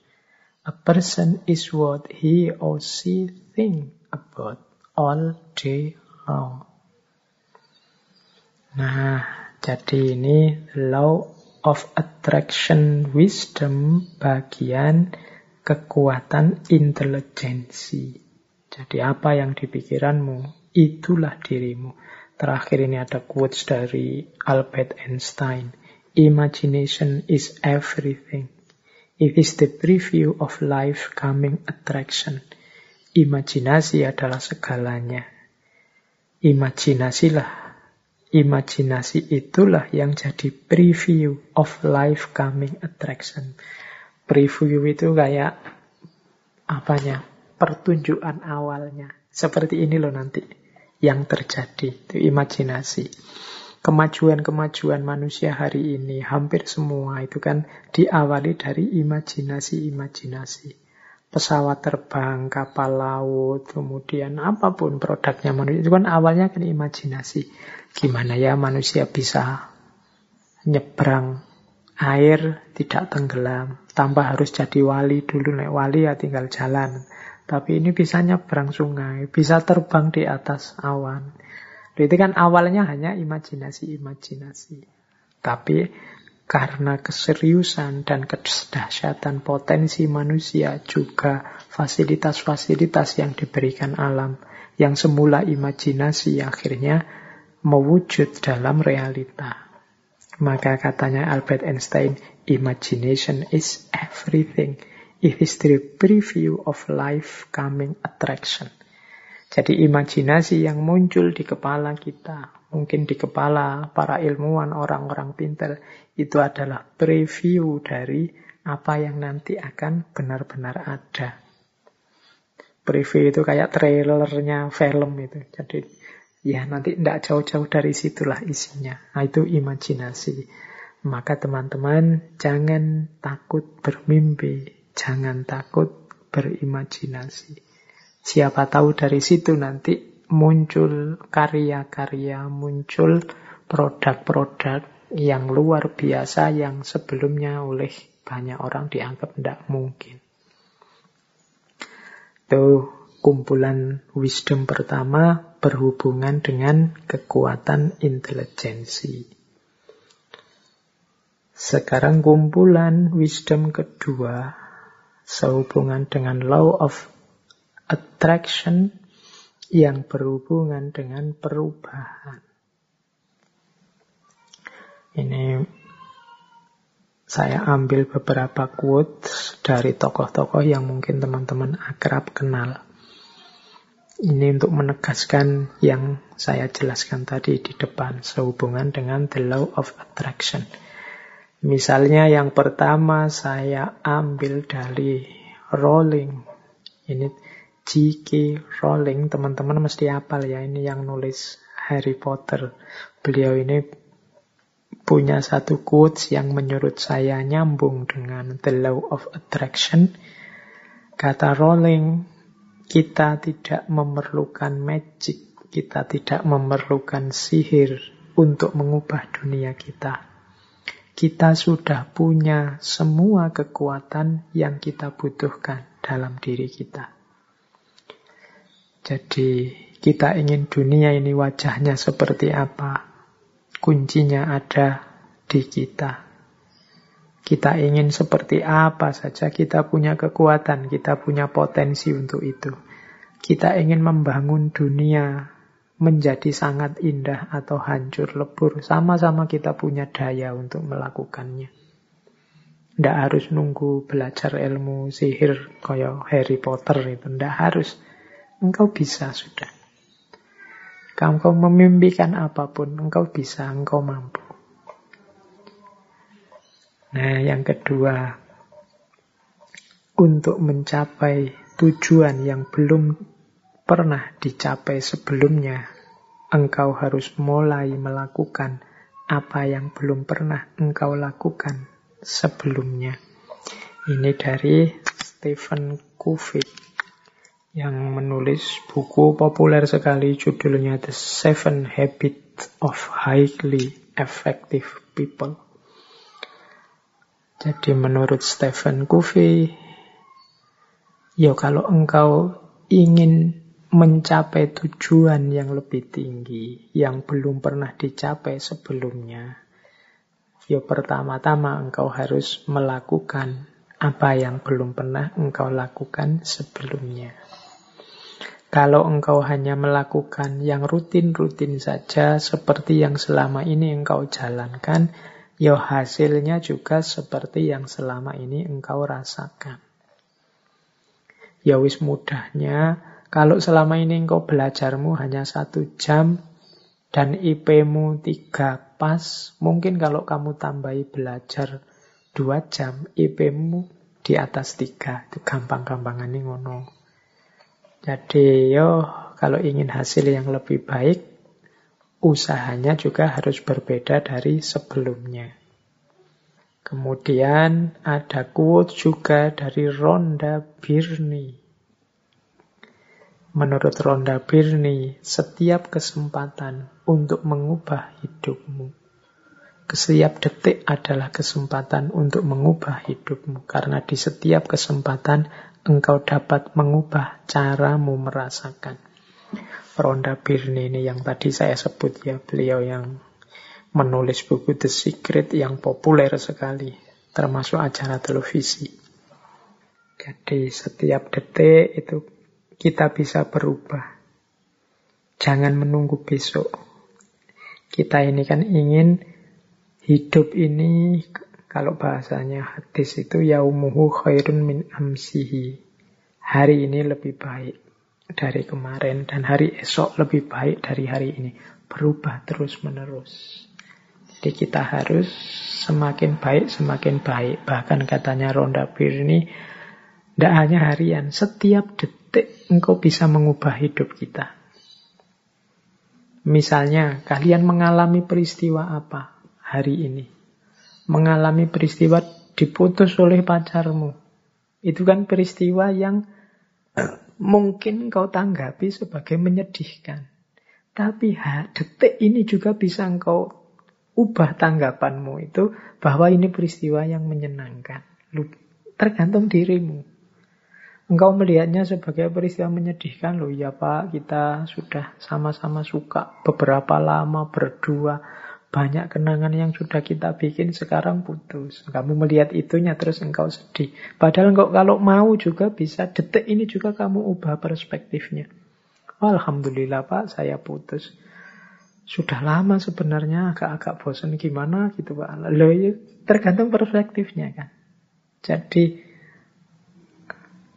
S1: A person is what he or she think about all day long. Nah, jadi ini law of attraction wisdom bagian kekuatan intelijensi. Jadi apa yang dipikiranmu, itulah dirimu. Terakhir ini ada quotes dari Albert Einstein. Imagination is everything. It is the preview of life coming attraction. Imajinasi adalah segalanya. Imajinasilah Imajinasi itulah yang jadi preview of life coming attraction. Preview itu kayak apanya? Pertunjukan awalnya. Seperti ini loh nanti yang terjadi. Itu imajinasi. Kemajuan-kemajuan manusia hari ini hampir semua itu kan diawali dari imajinasi-imajinasi pesawat terbang, kapal laut, kemudian apa pun produknya manusia itu kan awalnya kan imajinasi. Gimana ya manusia bisa nyebrang air tidak tenggelam, tanpa harus jadi wali dulu naik wali ya tinggal jalan. Tapi ini bisa nyebrang sungai, bisa terbang di atas awan. Itu kan awalnya hanya imajinasi-imajinasi. Tapi karena keseriusan dan kedahsyatan potensi manusia juga fasilitas-fasilitas yang diberikan alam yang semula imajinasi akhirnya mewujud dalam realita. Maka katanya Albert Einstein, imagination is everything. It is the preview of life coming attraction. Jadi imajinasi yang muncul di kepala kita, mungkin di kepala para ilmuwan, orang-orang pintar, itu adalah preview dari apa yang nanti akan benar-benar ada. Preview itu kayak trailernya film itu. Jadi ya nanti tidak jauh-jauh dari situlah isinya. Nah, itu imajinasi. Maka teman-teman jangan takut bermimpi, jangan takut berimajinasi. Siapa tahu dari situ nanti muncul karya-karya, muncul produk-produk yang luar biasa yang sebelumnya oleh banyak orang dianggap tidak mungkin. Itu kumpulan wisdom pertama berhubungan dengan kekuatan intelijensi. Sekarang kumpulan wisdom kedua sehubungan dengan law of attraction yang berhubungan dengan perubahan. Ini saya ambil beberapa quote dari tokoh-tokoh yang mungkin teman-teman akrab kenal. Ini untuk menegaskan yang saya jelaskan tadi di depan sehubungan dengan the law of attraction. Misalnya yang pertama saya ambil dari Rowling. Ini J.K. Rowling, teman-teman mesti hafal ya, ini yang nulis Harry Potter. Beliau ini punya satu quotes yang menurut saya nyambung dengan the law of attraction. Kata Rowling, kita tidak memerlukan magic, kita tidak memerlukan sihir untuk mengubah dunia kita. Kita sudah punya semua kekuatan yang kita butuhkan dalam diri kita. Jadi, kita ingin dunia ini wajahnya seperti apa? Kuncinya ada di kita. Kita ingin seperti apa saja, kita punya kekuatan, kita punya potensi untuk itu. Kita ingin membangun dunia, menjadi sangat indah atau hancur lebur. Sama-sama kita punya daya untuk melakukannya. Tidak harus nunggu belajar ilmu sihir kayak Harry Potter itu. Tidak harus. Engkau bisa sudah. Engkau memimpikan apa pun, engkau bisa, engkau mampu. Nah, yang kedua, untuk mencapai tujuan yang belum pernah dicapai sebelumnya, engkau harus mulai melakukan apa yang belum pernah engkau lakukan sebelumnya. Ini dari Stephen Covey yang menulis buku populer sekali judulnya The Seven Habits of Highly Effective People. Jadi menurut Stephen Covey, ya kalau engkau ingin mencapai tujuan yang lebih tinggi yang belum pernah dicapai sebelumnya, ya pertama-tama engkau harus melakukan apa yang belum pernah engkau lakukan sebelumnya. Kalau engkau hanya melakukan yang rutin-rutin saja seperti yang selama ini engkau jalankan, ya hasilnya juga seperti yang selama ini engkau rasakan. Ya wis mudahnya kalau selama ini engkau belajarmu hanya satu jam dan IP-mu tiga pas, mungkin kalau kamu tambahi belajar dua jam, IP-mu di atas tiga. Itu gampang-gampangan ini ngono. Jadi yo kalau ingin hasil yang lebih baik, usahanya juga harus berbeda dari sebelumnya. Kemudian ada quote juga dari Rhonda Birney. Menurut Ronda Birni, setiap kesempatan untuk mengubah hidupmu, setiap detik adalah kesempatan untuk mengubah hidupmu. Karena di setiap kesempatan engkau dapat mengubah caramu merasakan. Ronda Birni ini yang tadi saya sebut ya, beliau yang menulis buku The Secret yang populer sekali, termasuk acara televisi. Jadi setiap detik itu kita bisa berubah. Jangan menunggu besok. Kita ini kan ingin hidup ini, kalau bahasanya hadis itu yaumuhu khairun min amsihi. Hari ini lebih baik dari kemarin dan hari esok lebih baik dari hari ini. Berubah terus menerus. Jadi kita harus semakin baik, semakin baik. Bahkan katanya Ronda Bir ini, tidak hanya harian, setiap detik engkau bisa mengubah hidup kita. Misalnya, kalian mengalami peristiwa apa hari ini? Mengalami peristiwa diputus oleh pacarmu. Itu kan peristiwa yang mungkin kau tanggapi sebagai menyedihkan. Tapi ha, detik ini juga bisa engkau ubah tanggapanmu itu bahwa ini peristiwa yang menyenangkan. Tergantung dirimu. Engkau melihatnya sebagai peristiwa menyedihkan loh. Ya Pak, kita sudah sama-sama suka beberapa lama berdua. Banyak kenangan yang sudah kita bikin sekarang putus. Kamu melihat itunya terus engkau sedih. Padahal engkau kalau mau juga bisa detik ini juga kamu ubah perspektifnya. Alhamdulillah Pak, saya putus. Sudah lama sebenarnya agak-agak bosan gimana gitu Pak. Loh ya tergantung perspektifnya kan. Jadi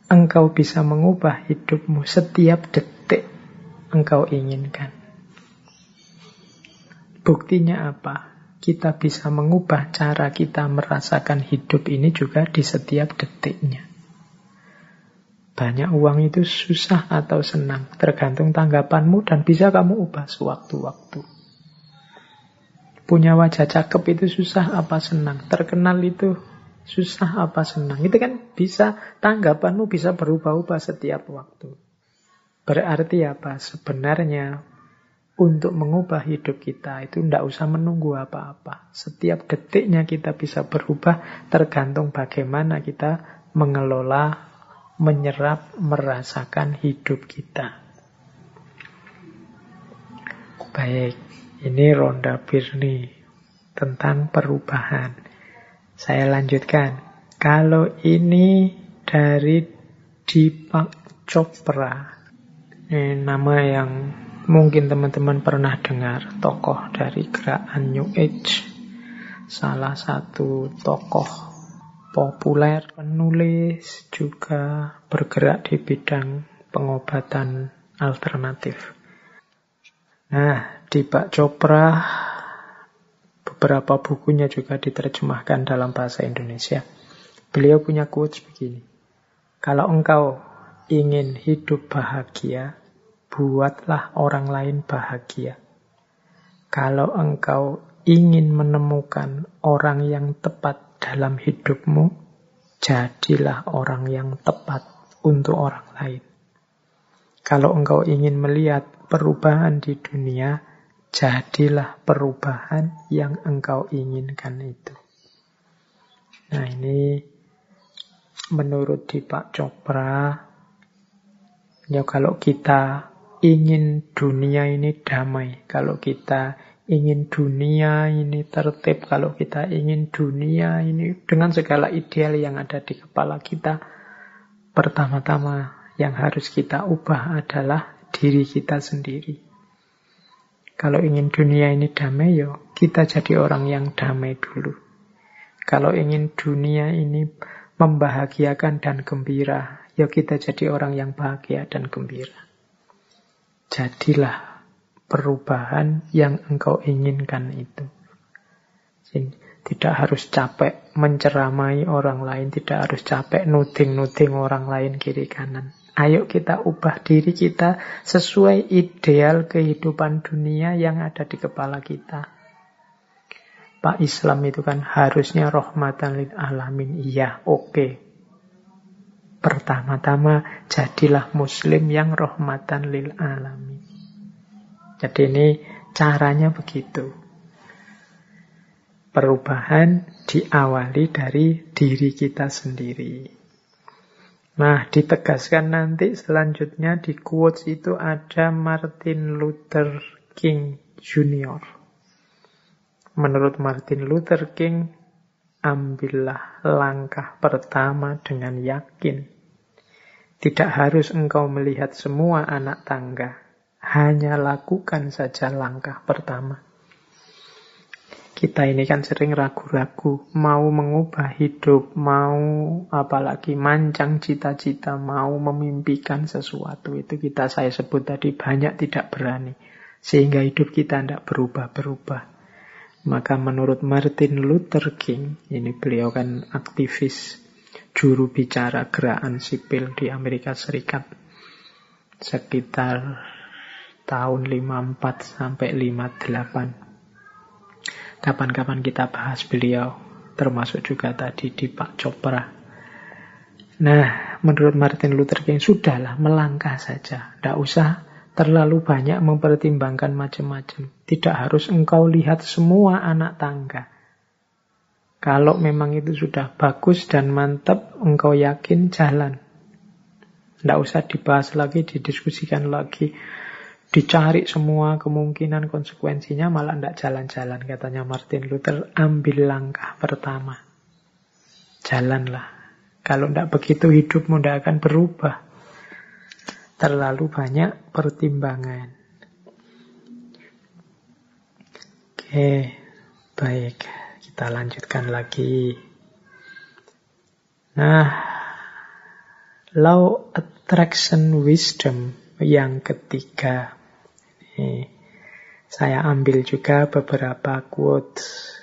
S1: engkau bisa mengubah hidupmu setiap detik engkau inginkan. Buktinya apa? Kita bisa mengubah cara kita merasakan hidup ini juga di setiap detiknya. Banyak uang itu susah atau senang, tergantung tanggapanmu dan bisa kamu ubah sewaktu-waktu. Punya wajah cakep itu susah apa senang, terkenal itu susah apa senang. Itu kan bisa, tanggapanmu bisa berubah-ubah setiap waktu. Berarti apa? Sebenarnya untuk mengubah hidup kita itu tidak usah menunggu apa-apa. Setiap detiknya kita bisa berubah tergantung bagaimana kita mengelola, menyerap, merasakan hidup kita. Baik, ini Ronda Birni tentang perubahan. Saya lanjutkan. Kalau ini dari Deepak Chopra, ini nama yang Mungkin teman-teman pernah dengar tokoh dari gerakan New Age. Salah satu tokoh populer, penulis, juga bergerak di bidang pengobatan alternatif. Nah, di Pak Chopra beberapa bukunya juga diterjemahkan dalam bahasa Indonesia. Beliau punya quotes begini. Kalau engkau ingin hidup bahagia, buatlah orang lain bahagia. Kalau engkau ingin menemukan orang yang tepat dalam hidupmu, jadilah orang yang tepat untuk orang lain. Kalau engkau ingin melihat perubahan di dunia, jadilah perubahan yang engkau inginkan itu. Nah ini menurut Deepak Chopra, ya kalau kita ingin dunia ini damai, kalau kita ingin dunia ini tertib, kalau kita ingin dunia ini dengan segala ideal yang ada di kepala kita, pertama-tama yang harus kita ubah adalah diri kita sendiri. Kalau ingin dunia ini damai, yo kita jadi orang yang damai dulu. Kalau ingin dunia ini membahagiakan dan gembira, yo kita jadi orang yang bahagia dan gembira. Jadilah perubahan yang engkau inginkan itu. Tidak harus capek menceramai orang lain, tidak harus capek nuding-nuding orang lain kiri kanan. Ayo kita ubah diri kita sesuai ideal kehidupan dunia yang ada di kepala kita. Pak Islam itu kan harusnya rahmatan lil alamin. Iya, oke. Okay. Pertama-tama jadilah muslim yang rahmatan lil alamin. Jadi ini caranya begitu. Perubahan diawali dari diri kita sendiri. Nah, ditegaskan nanti selanjutnya di quotes itu ada Martin Luther King Jr. Menurut Martin Luther King, ambillah langkah pertama dengan yakin. Tidak harus engkau melihat semua anak tangga, hanya lakukan saja langkah pertama. Kita ini kan sering ragu-ragu, mau mengubah hidup, mau apalagi mancang cita-cita, mau memimpikan sesuatu. Itu kita saya sebut tadi banyak tidak berani. Sehingga hidup kita tidak berubah-berubah. Maka menurut Martin Luther King, ini beliau kan aktivis juru bicara gerakan sipil di Amerika Serikat. Sekitar tahun 54 sampai 58 Kapan-kapan kita bahas beliau, termasuk juga tadi di Pak Chopra. Nah, menurut Martin Luther King, sudahlah melangkah saja. Tidak usah terlalu banyak mempertimbangkan macam-macam. Tidak harus engkau lihat semua anak tangga. Kalau memang itu sudah bagus dan mantap, engkau yakin jalan. Tidak usah dibahas lagi, didiskusikan lagi. Dicari semua kemungkinan konsekuensinya malah tidak jalan-jalan katanya Martin Luther. Ambil langkah pertama. Jalanlah. Kalau tidak begitu hidupmu tidak akan berubah. Terlalu banyak pertimbangan. Oke baik kita lanjutkan lagi nah law attraction wisdom yang ketiga ini saya ambil juga beberapa quotes.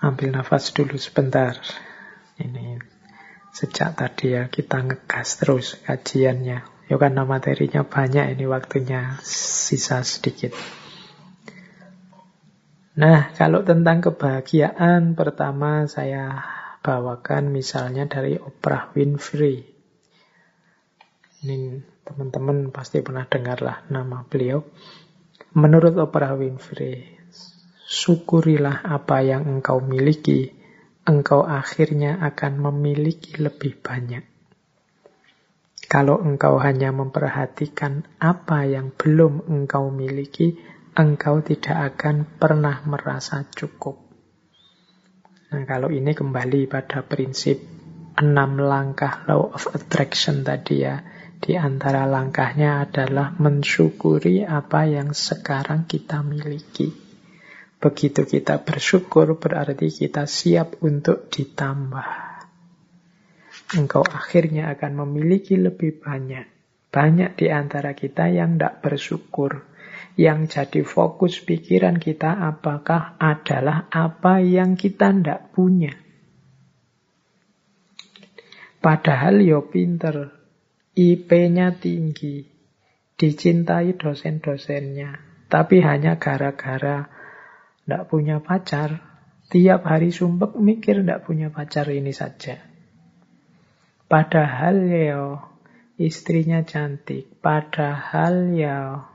S1: Ambil nafas dulu sebentar. Ini sejak tadi ya kita ngegas terus kajiannya. Ya karena materinya banyak ini waktunya sisa sedikit. Nah, kalau tentang kebahagiaan, pertama saya bawakan misalnya dari Oprah Winfrey. Ini Teman-teman pasti pernah dengarlah nama beliau. Menurut Oprah Winfrey, syukurilah apa yang engkau miliki, engkau akhirnya akan memiliki lebih banyak. Kalau engkau hanya memperhatikan apa yang belum engkau miliki, engkau tidak akan pernah merasa cukup. Nah, kalau ini kembali pada prinsip enam langkah law of attraction tadi ya Di antara langkahnya adalah mensyukuri apa yang sekarang kita miliki. Begitu kita bersyukur berarti kita siap untuk ditambah. Engkau akhirnya akan memiliki lebih banyak. Banyak di antara kita yang tidak bersyukur. Yang jadi fokus pikiran kita apakah adalah apa yang kita tidak punya. Padahal yo pinter, IP-nya tinggi, dicintai dosen-dosennya, tapi hanya gara-gara tidak punya pacar, tiap hari sumpek mikir tidak punya pacar ini saja. Padahal ya istrinya cantik, padahal ya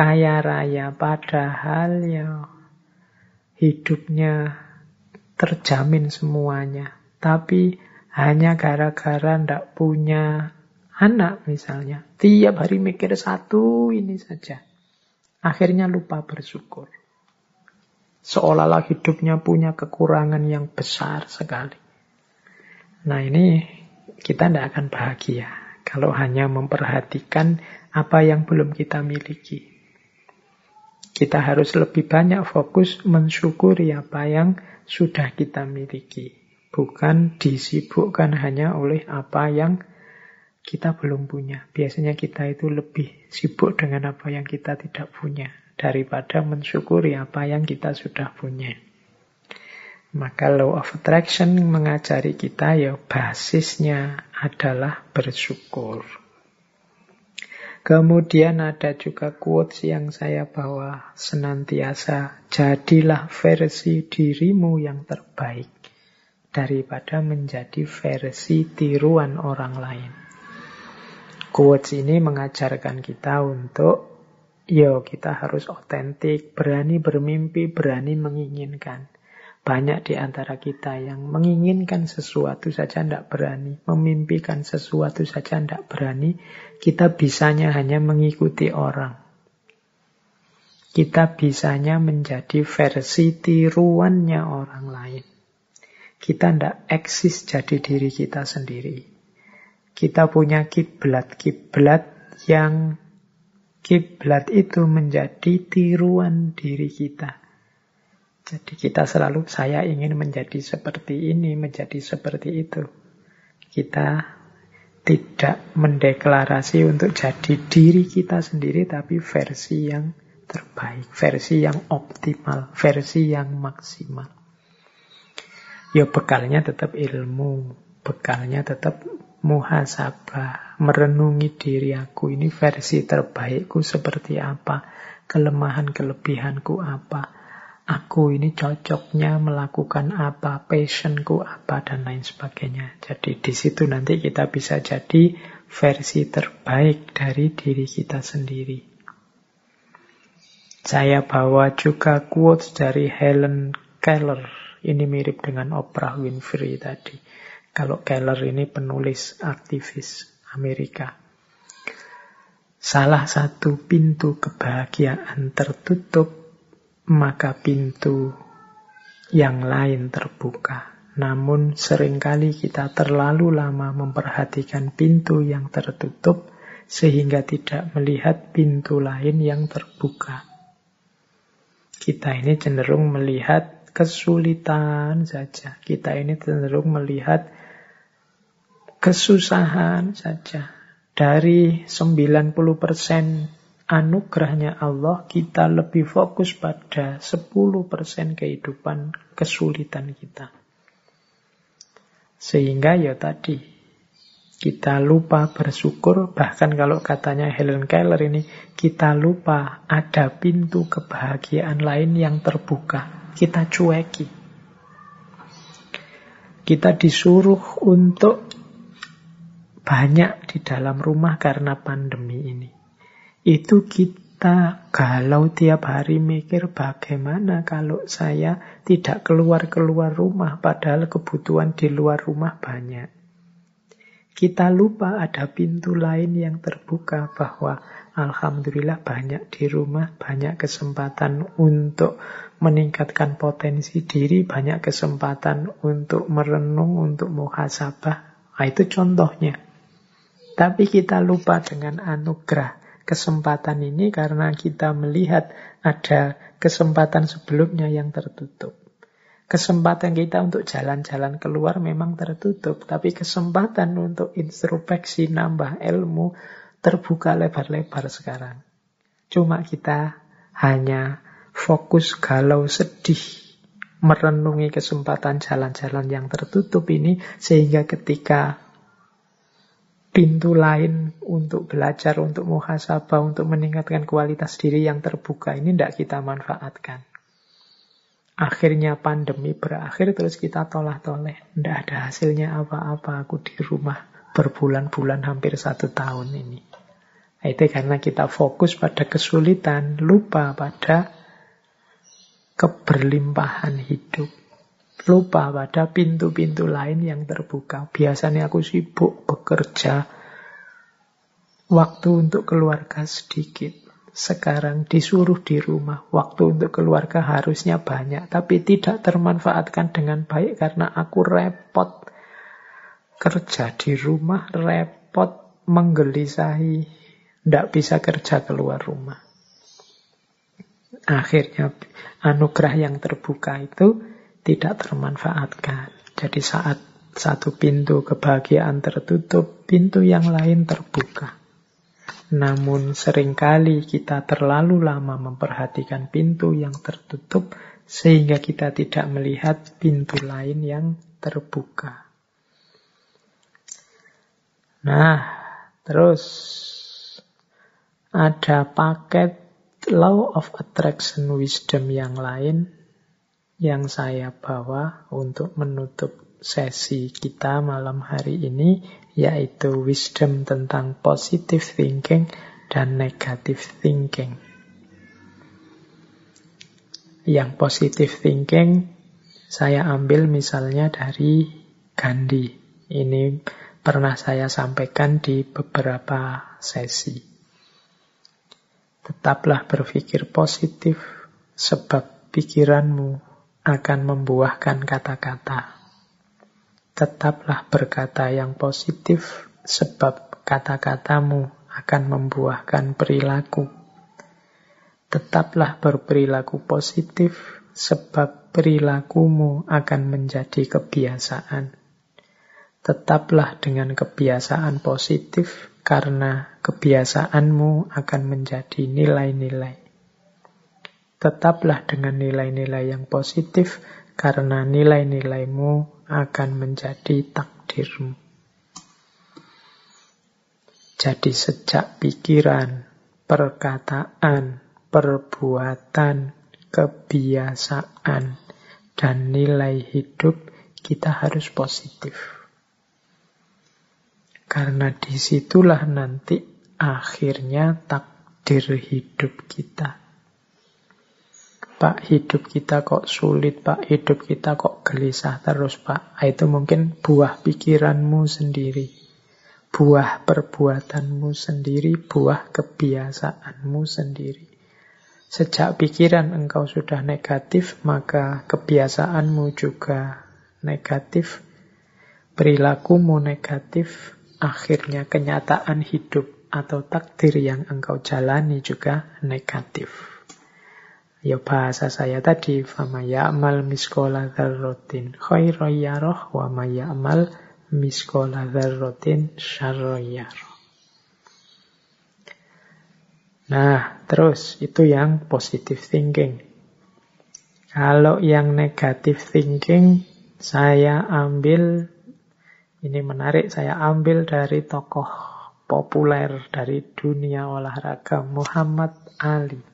S1: kaya raya, padahal ya hidupnya terjamin semuanya. Tapi hanya gara-gara ndak punya anak misalnya. Tiap hari mikir satu ini saja. Akhirnya lupa bersyukur. Seolah-olah hidupnya punya kekurangan yang besar sekali. Nah ini kita tidak akan bahagia kalau hanya memperhatikan apa yang belum kita miliki. Kita harus lebih banyak fokus mensyukuri apa yang sudah kita miliki bukan disibukkan hanya oleh apa yang kita belum punya. Biasanya kita itu lebih sibuk dengan apa yang kita tidak punya daripada mensyukuri apa yang kita sudah punya. Maka law of attraction mengajari kita ya basisnya adalah bersyukur. Kemudian ada juga quotes yang saya bawa senantiasa, jadilah versi dirimu yang terbaik daripada menjadi versi tiruan orang lain. Quotes ini mengajarkan kita untuk yo kita harus otentik, berani bermimpi, berani menginginkan. Banyak di antara kita yang menginginkan sesuatu saja tidak berani, memimpikan sesuatu saja tidak berani, kita bisanya hanya mengikuti orang. Kita bisanya menjadi versi tiruannya orang lain. Kita tidak eksis jadi diri kita sendiri. Kita punya kiblat-kiblat yang kiblat itu menjadi tiruan diri kita. Jadi kita selalu saya ingin menjadi seperti ini, menjadi seperti itu. Kita tidak mendeklarasi untuk jadi diri kita sendiri tapi versi yang terbaik, versi yang optimal, versi yang maksimal. Ya bekalnya tetap ilmu, bekalnya tetap muhasabah, merenungi diri aku ini versi terbaikku seperti apa, kelemahan kelebihanku apa, aku ini cocoknya melakukan apa, passionku apa dan lain sebagainya. Jadi di situ nanti kita bisa jadi versi terbaik dari diri kita sendiri. Saya bawa juga quotes dari Helen Keller ini mirip dengan Oprah Winfrey tadi. Kalau Keller ini penulis aktivis Amerika. Salah satu pintu kebahagiaan tertutup, maka pintu yang lain terbuka. Namun sering kali kita terlalu lama memperhatikan pintu yang tertutup sehingga tidak melihat pintu lain yang terbuka. Kita ini cenderung melihat kesulitan saja. Kita ini cenderung melihat kesusahan saja. Dari 90% anugerahnya Allah, kita lebih fokus pada 10% kehidupan kesulitan kita. Sehingga ya tadi, kita lupa bersyukur, bahkan kalau katanya Helen Keller ini, kita lupa ada pintu kebahagiaan lain yang terbuka kita cueki. Kita disuruh untuk banyak di dalam rumah karena pandemi ini. Itu kita galau tiap hari mikir bagaimana kalau saya tidak keluar-keluar rumah padahal kebutuhan di luar rumah banyak. Kita lupa ada pintu lain yang terbuka bahwa Alhamdulillah banyak di rumah, banyak kesempatan untuk meningkatkan potensi diri, banyak kesempatan untuk merenung, untuk muhasabah. Nah, itu contohnya. Tapi kita lupa dengan anugerah kesempatan ini karena kita melihat ada kesempatan sebelumnya yang tertutup. Kesempatan kita untuk jalan-jalan keluar memang tertutup, tapi kesempatan untuk introspeksi, nambah ilmu, terbuka lebar-lebar sekarang. Cuma kita hanya fokus galau sedih merenungi kesempatan jalan-jalan yang tertutup ini sehingga ketika pintu lain untuk belajar, untuk muhasabah, untuk meningkatkan kualitas diri yang terbuka ini tidak kita manfaatkan. Akhirnya pandemi berakhir terus kita tolah-toleh. Tidak ada hasilnya apa-apa aku di rumah berbulan-bulan hampir satu tahun ini. Nah, itu karena kita fokus pada kesulitan, lupa pada keberlimpahan hidup. Lupa pada pintu-pintu lain yang terbuka. Biasanya aku sibuk bekerja, waktu untuk keluarga sedikit. Sekarang disuruh di rumah, waktu untuk keluarga harusnya banyak, tapi tidak termanfaatkan dengan baik karena aku repot kerja di rumah, repot menggelisahi, tidak bisa kerja keluar rumah. Akhirnya anugerah yang terbuka itu tidak termanfaatkan. Jadi saat satu pintu kebahagiaan tertutup, pintu yang lain terbuka. Namun sering kali kita terlalu lama memperhatikan pintu yang tertutup sehingga kita tidak melihat pintu lain yang terbuka. Nah, terus ada paket law of attraction wisdom yang lain yang saya bawa untuk menutup sesi kita malam hari ini yaitu wisdom tentang positive thinking dan negative thinking. Yang positive thinking saya ambil misalnya dari Gandhi. Ini pernah saya sampaikan di beberapa sesi. Tetaplah berpikir positif, sebab pikiranmu akan membuahkan kata-kata. Tetaplah berkata yang positif, sebab kata-katamu akan membuahkan perilaku. Tetaplah berperilaku positif, sebab perilakumu akan menjadi kebiasaan. Tetaplah dengan kebiasaan positif, karena kebiasaanmu akan menjadi nilai-nilai. Tetaplah dengan nilai-nilai yang positif karena nilai-nilaimu akan menjadi takdirmu. Jadi sejak pikiran, perkataan, perbuatan, kebiasaan, dan nilai hidup kita harus positif. Karena di situlah nanti akhirnya takdir hidup kita. Pak, hidup kita kok sulit, Pak. Hidup kita kok gelisah terus, Pak. Ah, itu mungkin buah pikiranmu sendiri. Buah perbuatanmu sendiri, buah kebiasaanmu sendiri. Sejak pikiran engkau sudah negatif, maka kebiasaanmu juga negatif. Perilakumu negatif, akhirnya kenyataan hidup atau takdir yang engkau jalani juga negatif. Ya bahasa saya tadi, fama ya'mal miskola dzarratin khairan wa ma ya'mal miskola dzarratin Nah, terus itu yang positive thinking. Kalau yang negative thinking, saya ambil ini menarik, saya ambil dari tokoh populer dari dunia olahraga, Muhammad Ali.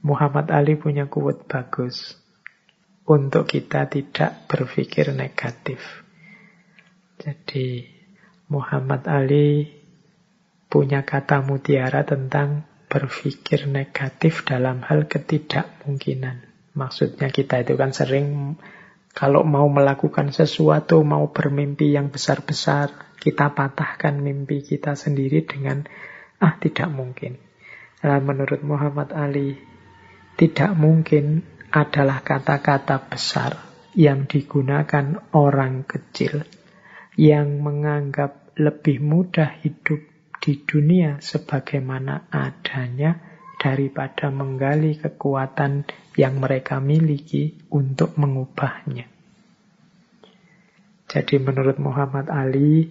S1: Muhammad Ali punya kuat bagus untuk kita tidak berpikir negatif. Jadi Muhammad Ali punya kata mutiara tentang berpikir negatif dalam hal ketidakmungkinan. Maksudnya kita itu kan sering kalau mau melakukan sesuatu, mau bermimpi yang besar-besar, kita patahkan mimpi kita sendiri dengan, ah tidak mungkin. Nah, menurut Muhammad Ali, tidak mungkin adalah kata-kata besar yang digunakan orang kecil yang menganggap lebih mudah hidup di dunia sebagaimana adanya daripada menggali kekuatan yang mereka miliki untuk mengubahnya. Jadi menurut Muhammad Ali,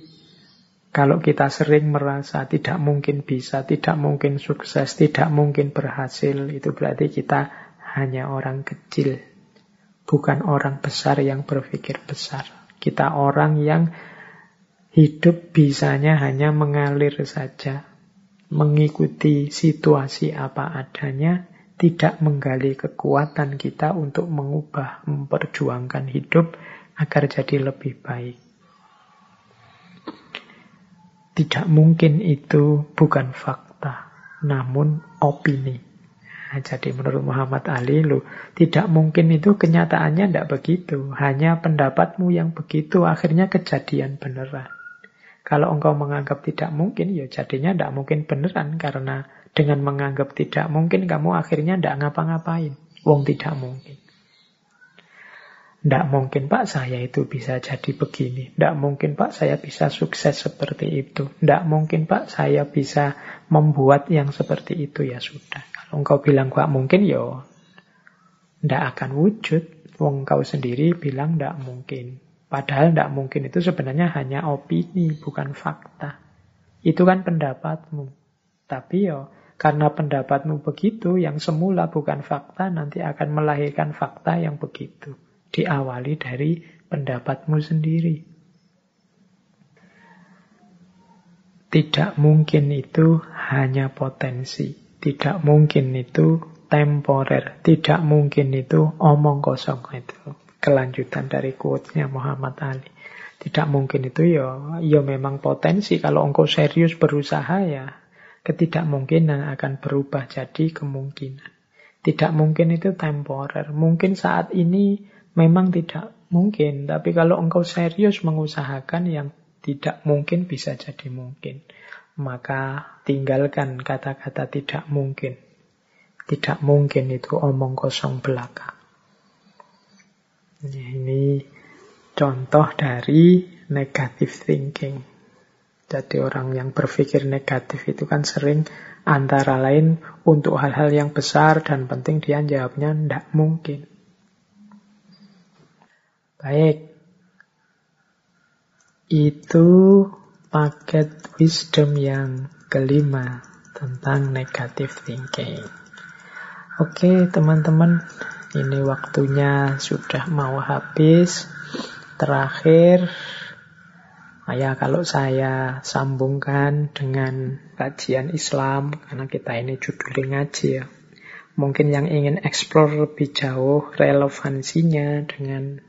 S1: kalau kita sering merasa tidak mungkin bisa, tidak mungkin sukses, tidak mungkin berhasil, itu berarti kita hanya orang kecil, bukan orang besar yang berpikir besar. Kita orang yang hidup bisanya hanya mengalir saja, mengikuti situasi apa adanya, tidak menggali kekuatan kita untuk mengubah, memperjuangkan hidup agar jadi lebih baik. Tidak mungkin itu bukan fakta, namun opini. Nah, jadi menurut Muhammad Ali, lo tidak mungkin itu kenyataannya tidak begitu. Hanya pendapatmu yang begitu, akhirnya kejadian beneran. Kalau engkau menganggap tidak mungkin, ya jadinya tidak mungkin beneran. Karena dengan menganggap tidak mungkin, kamu akhirnya tidak ngapa-ngapain. Wong tidak mungkin. Tidak mungkin Pak saya itu bisa jadi begini. Tidak mungkin Pak saya bisa sukses seperti itu. Tidak mungkin Pak saya bisa membuat yang seperti itu. Ya sudah. Kalau engkau bilang Pak mungkin ya tidak akan wujud. Wong kau sendiri bilang tidak mungkin. Padahal tidak mungkin itu sebenarnya hanya opini, bukan fakta. Itu kan pendapatmu. Tapi ya karena pendapatmu begitu, yang semula bukan fakta, nanti akan melahirkan fakta yang begitu diawali dari pendapatmu sendiri. Tidak mungkin itu hanya potensi. Tidak mungkin itu temporer. Tidak mungkin itu omong kosong. Itu kelanjutan dari quote-nya Muhammad Ali. Tidak mungkin itu ya, ya memang potensi. Kalau engkau serius berusaha ya, ketidakmungkinan akan berubah jadi kemungkinan. Tidak mungkin itu temporer. Mungkin saat ini memang tidak mungkin. Tapi kalau engkau serius mengusahakan yang tidak mungkin bisa jadi mungkin. Maka tinggalkan kata-kata tidak mungkin. Tidak mungkin itu omong kosong belaka. Ini contoh dari negative thinking. Jadi orang yang berpikir negatif itu kan sering antara lain untuk hal-hal yang besar dan penting dia jawabnya tidak mungkin. Baik. Itu paket wisdom yang kelima tentang negative thinking. Oke, teman-teman, ini waktunya sudah mau habis. Terakhir, ya kalau saya sambungkan dengan kajian Islam, karena kita ini judulnya ngaji ya. Mungkin yang ingin explore lebih jauh relevansinya dengan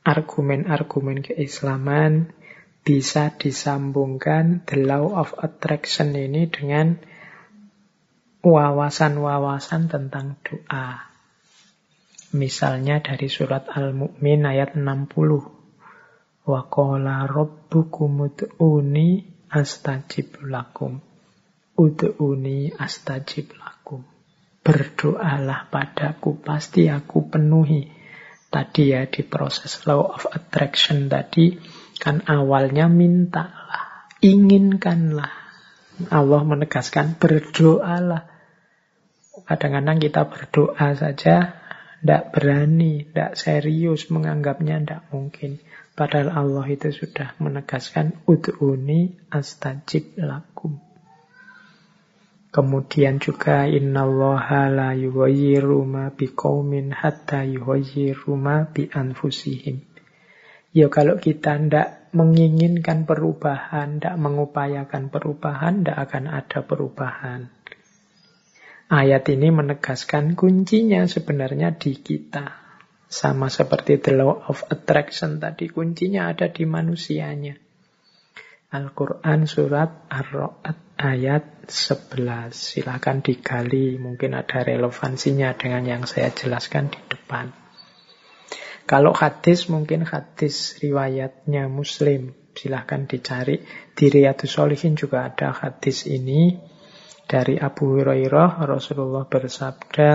S1: argumen-argumen keislaman bisa disambungkan the law of attraction ini dengan wawasan-wawasan tentang doa. Misalnya dari surat Al-Mu'min ayat 60. Wa qala rabbukum ud'uni astajib lakum. Ud'uni astajib lakum. Berdoalah padaku, pasti aku penuhi tadi ya di proses law of attraction tadi kan awalnya mintalah, inginkanlah. Allah menegaskan berdoalah. Kadang-kadang kita berdoa saja tidak berani, tidak serius menganggapnya tidak mungkin. Padahal Allah itu sudah menegaskan ud'uni astajib lakum. Kemudian juga innallaha la yughayyiru ma biqaumin hatta yughayyiru ma bi anfusihim. Ya kalau kita ndak menginginkan perubahan, ndak mengupayakan perubahan, ndak akan ada perubahan. Ayat ini menegaskan kuncinya sebenarnya di kita. Sama seperti the law of attraction tadi, kuncinya ada di manusianya. Al-Quran surat Ar-Ra'd ayat 11. Silahkan digali, mungkin ada relevansinya dengan yang saya jelaskan di depan. Kalau hadis, mungkin hadis riwayatnya Muslim. Silahkan dicari. Di Riyadus Solihin juga ada hadis ini. Dari Abu Hurairah, Rasulullah bersabda,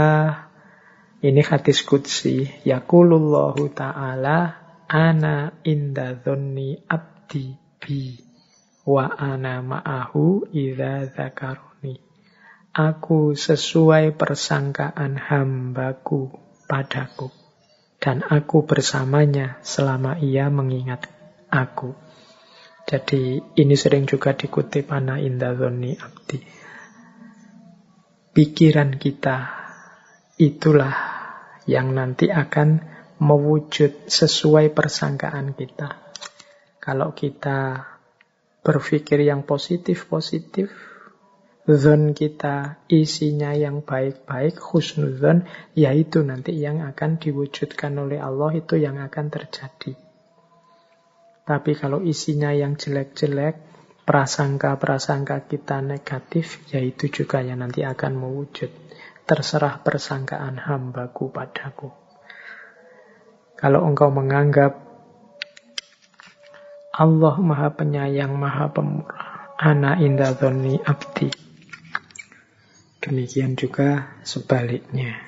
S1: ini hadis kudsi. Yakulullahu ta'ala, ana inda abdi bi. Wa ana ma'ahu idza zakaroni. Aku sesuai persangkaan hambaku padaku. Dan aku bersamanya selama ia mengingat aku. Jadi ini sering juga dikutip ana indadzoni abdi. Pikiran kita itulah yang nanti akan mewujud sesuai persangkaan kita. Kalau kita berpikir yang positif-positif, zon kita isinya yang baik-baik, husnuzon, yaitu nanti yang akan diwujudkan oleh Allah, itu yang akan terjadi. Tapi kalau isinya yang jelek-jelek, prasangka-prasangka kita negatif, yaitu juga yang nanti akan mewujud. Terserah persangkaan hambaku padaku. Kalau engkau menganggap Allah maha penyayang, maha pemurah, ana indah abdi. Demikian juga sebaliknya.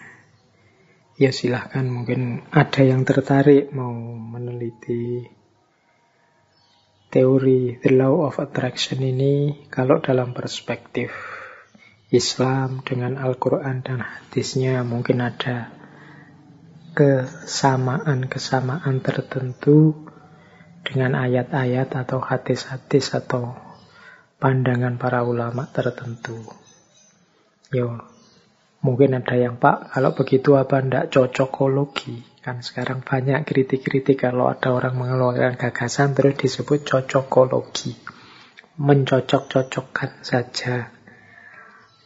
S1: Ya silahkan mungkin ada yang tertarik mau meneliti teori the law of attraction ini kalau dalam perspektif Islam dengan Al-Quran dan hadisnya mungkin ada kesamaan-kesamaan tertentu dengan ayat-ayat atau hadis-hadis atau pandangan para ulama tertentu. Yo, mungkin ada yang Pak, kalau begitu apa ndak cocokologi? Kan sekarang banyak kritik-kritik kalau ada orang mengeluarkan gagasan terus disebut cocokologi. Mencocok-cocokkan saja.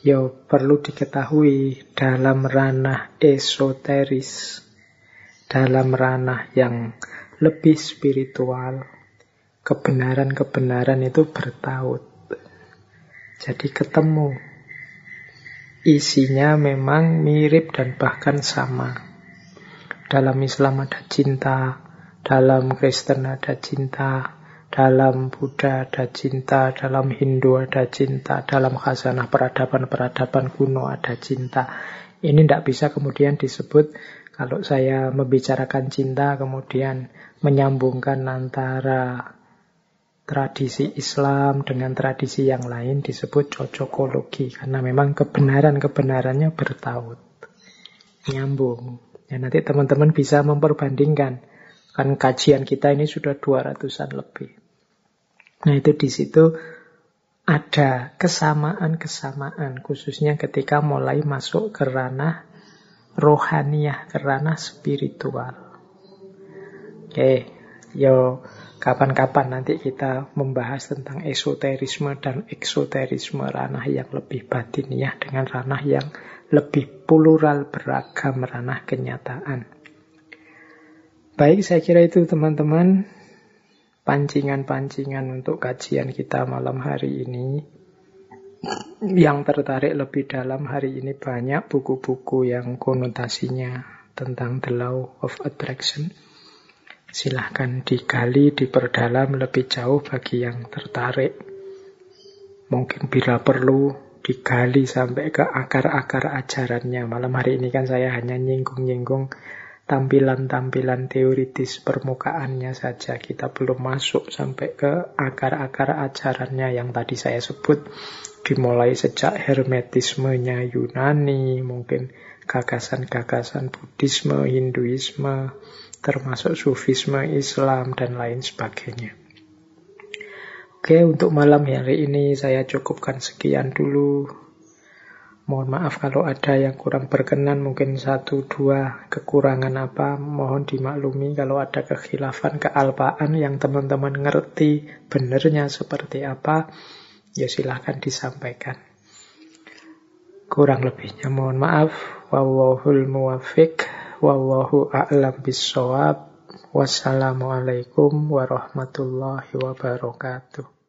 S1: Yo perlu diketahui dalam ranah esoteris, dalam ranah yang lebih spiritual, kebenaran-kebenaran itu bertaut. Jadi ketemu. Isinya memang mirip dan bahkan sama. Dalam Islam ada cinta, dalam Kristen ada cinta, dalam Buddha ada cinta, dalam Hindu ada cinta, dalam khasanah peradaban-peradaban kuno ada cinta. Ini tidak bisa kemudian disebut kalau saya membicarakan cinta kemudian menyambungkan antara tradisi Islam dengan tradisi yang lain disebut cocokologi karena memang kebenaran-kebenarannya bertaut. Nyambung. Ya, nanti teman-teman bisa memperbandingkan. Kan kajian kita ini sudah 200-an lebih. Nah itu di situ ada kesamaan-kesamaan khususnya ketika mulai masuk ke ranah rohaniah, ke spiritual. Oke, yo kapan-kapan nanti kita membahas tentang esoterisme dan eksoterisme ranah yang lebih batiniah dengan ranah yang lebih plural beragam ranah kenyataan. Baik, saya kira itu teman-teman pancingan-pancingan untuk kajian kita malam hari ini. Yang tertarik lebih dalam hari ini banyak buku-buku yang konotasinya tentang the law of attraction. Silahkan digali, diperdalam lebih jauh bagi yang tertarik. Mungkin bila perlu digali sampai ke akar-akar ajarannya. Malam hari ini kan saya hanya nyinggung-nyinggung tampilan-tampilan teoritis permukaannya saja. Kita belum masuk sampai ke akar-akar ajarannya yang tadi saya sebut. Dimulai sejak hermetismenya Yunani, mungkin gagasan-gagasan Buddhisme, Hinduisme, termasuk Sufisme, Islam, dan lain sebagainya. Oke, untuk malam hari ini saya cukupkan sekian dulu. Mohon maaf kalau ada yang kurang berkenan, mungkin satu dua kekurangan apa, mohon dimaklumi kalau ada kekhilafan, kealpaan yang teman-teman ngerti benernya seperti apa, ya silahkan disampaikan. Kurang lebihnya mohon maaf. Wallahul muwafiq, wallahu a'lam bisawab. Wassalamualaikum warahmatullahi wabarakatuh.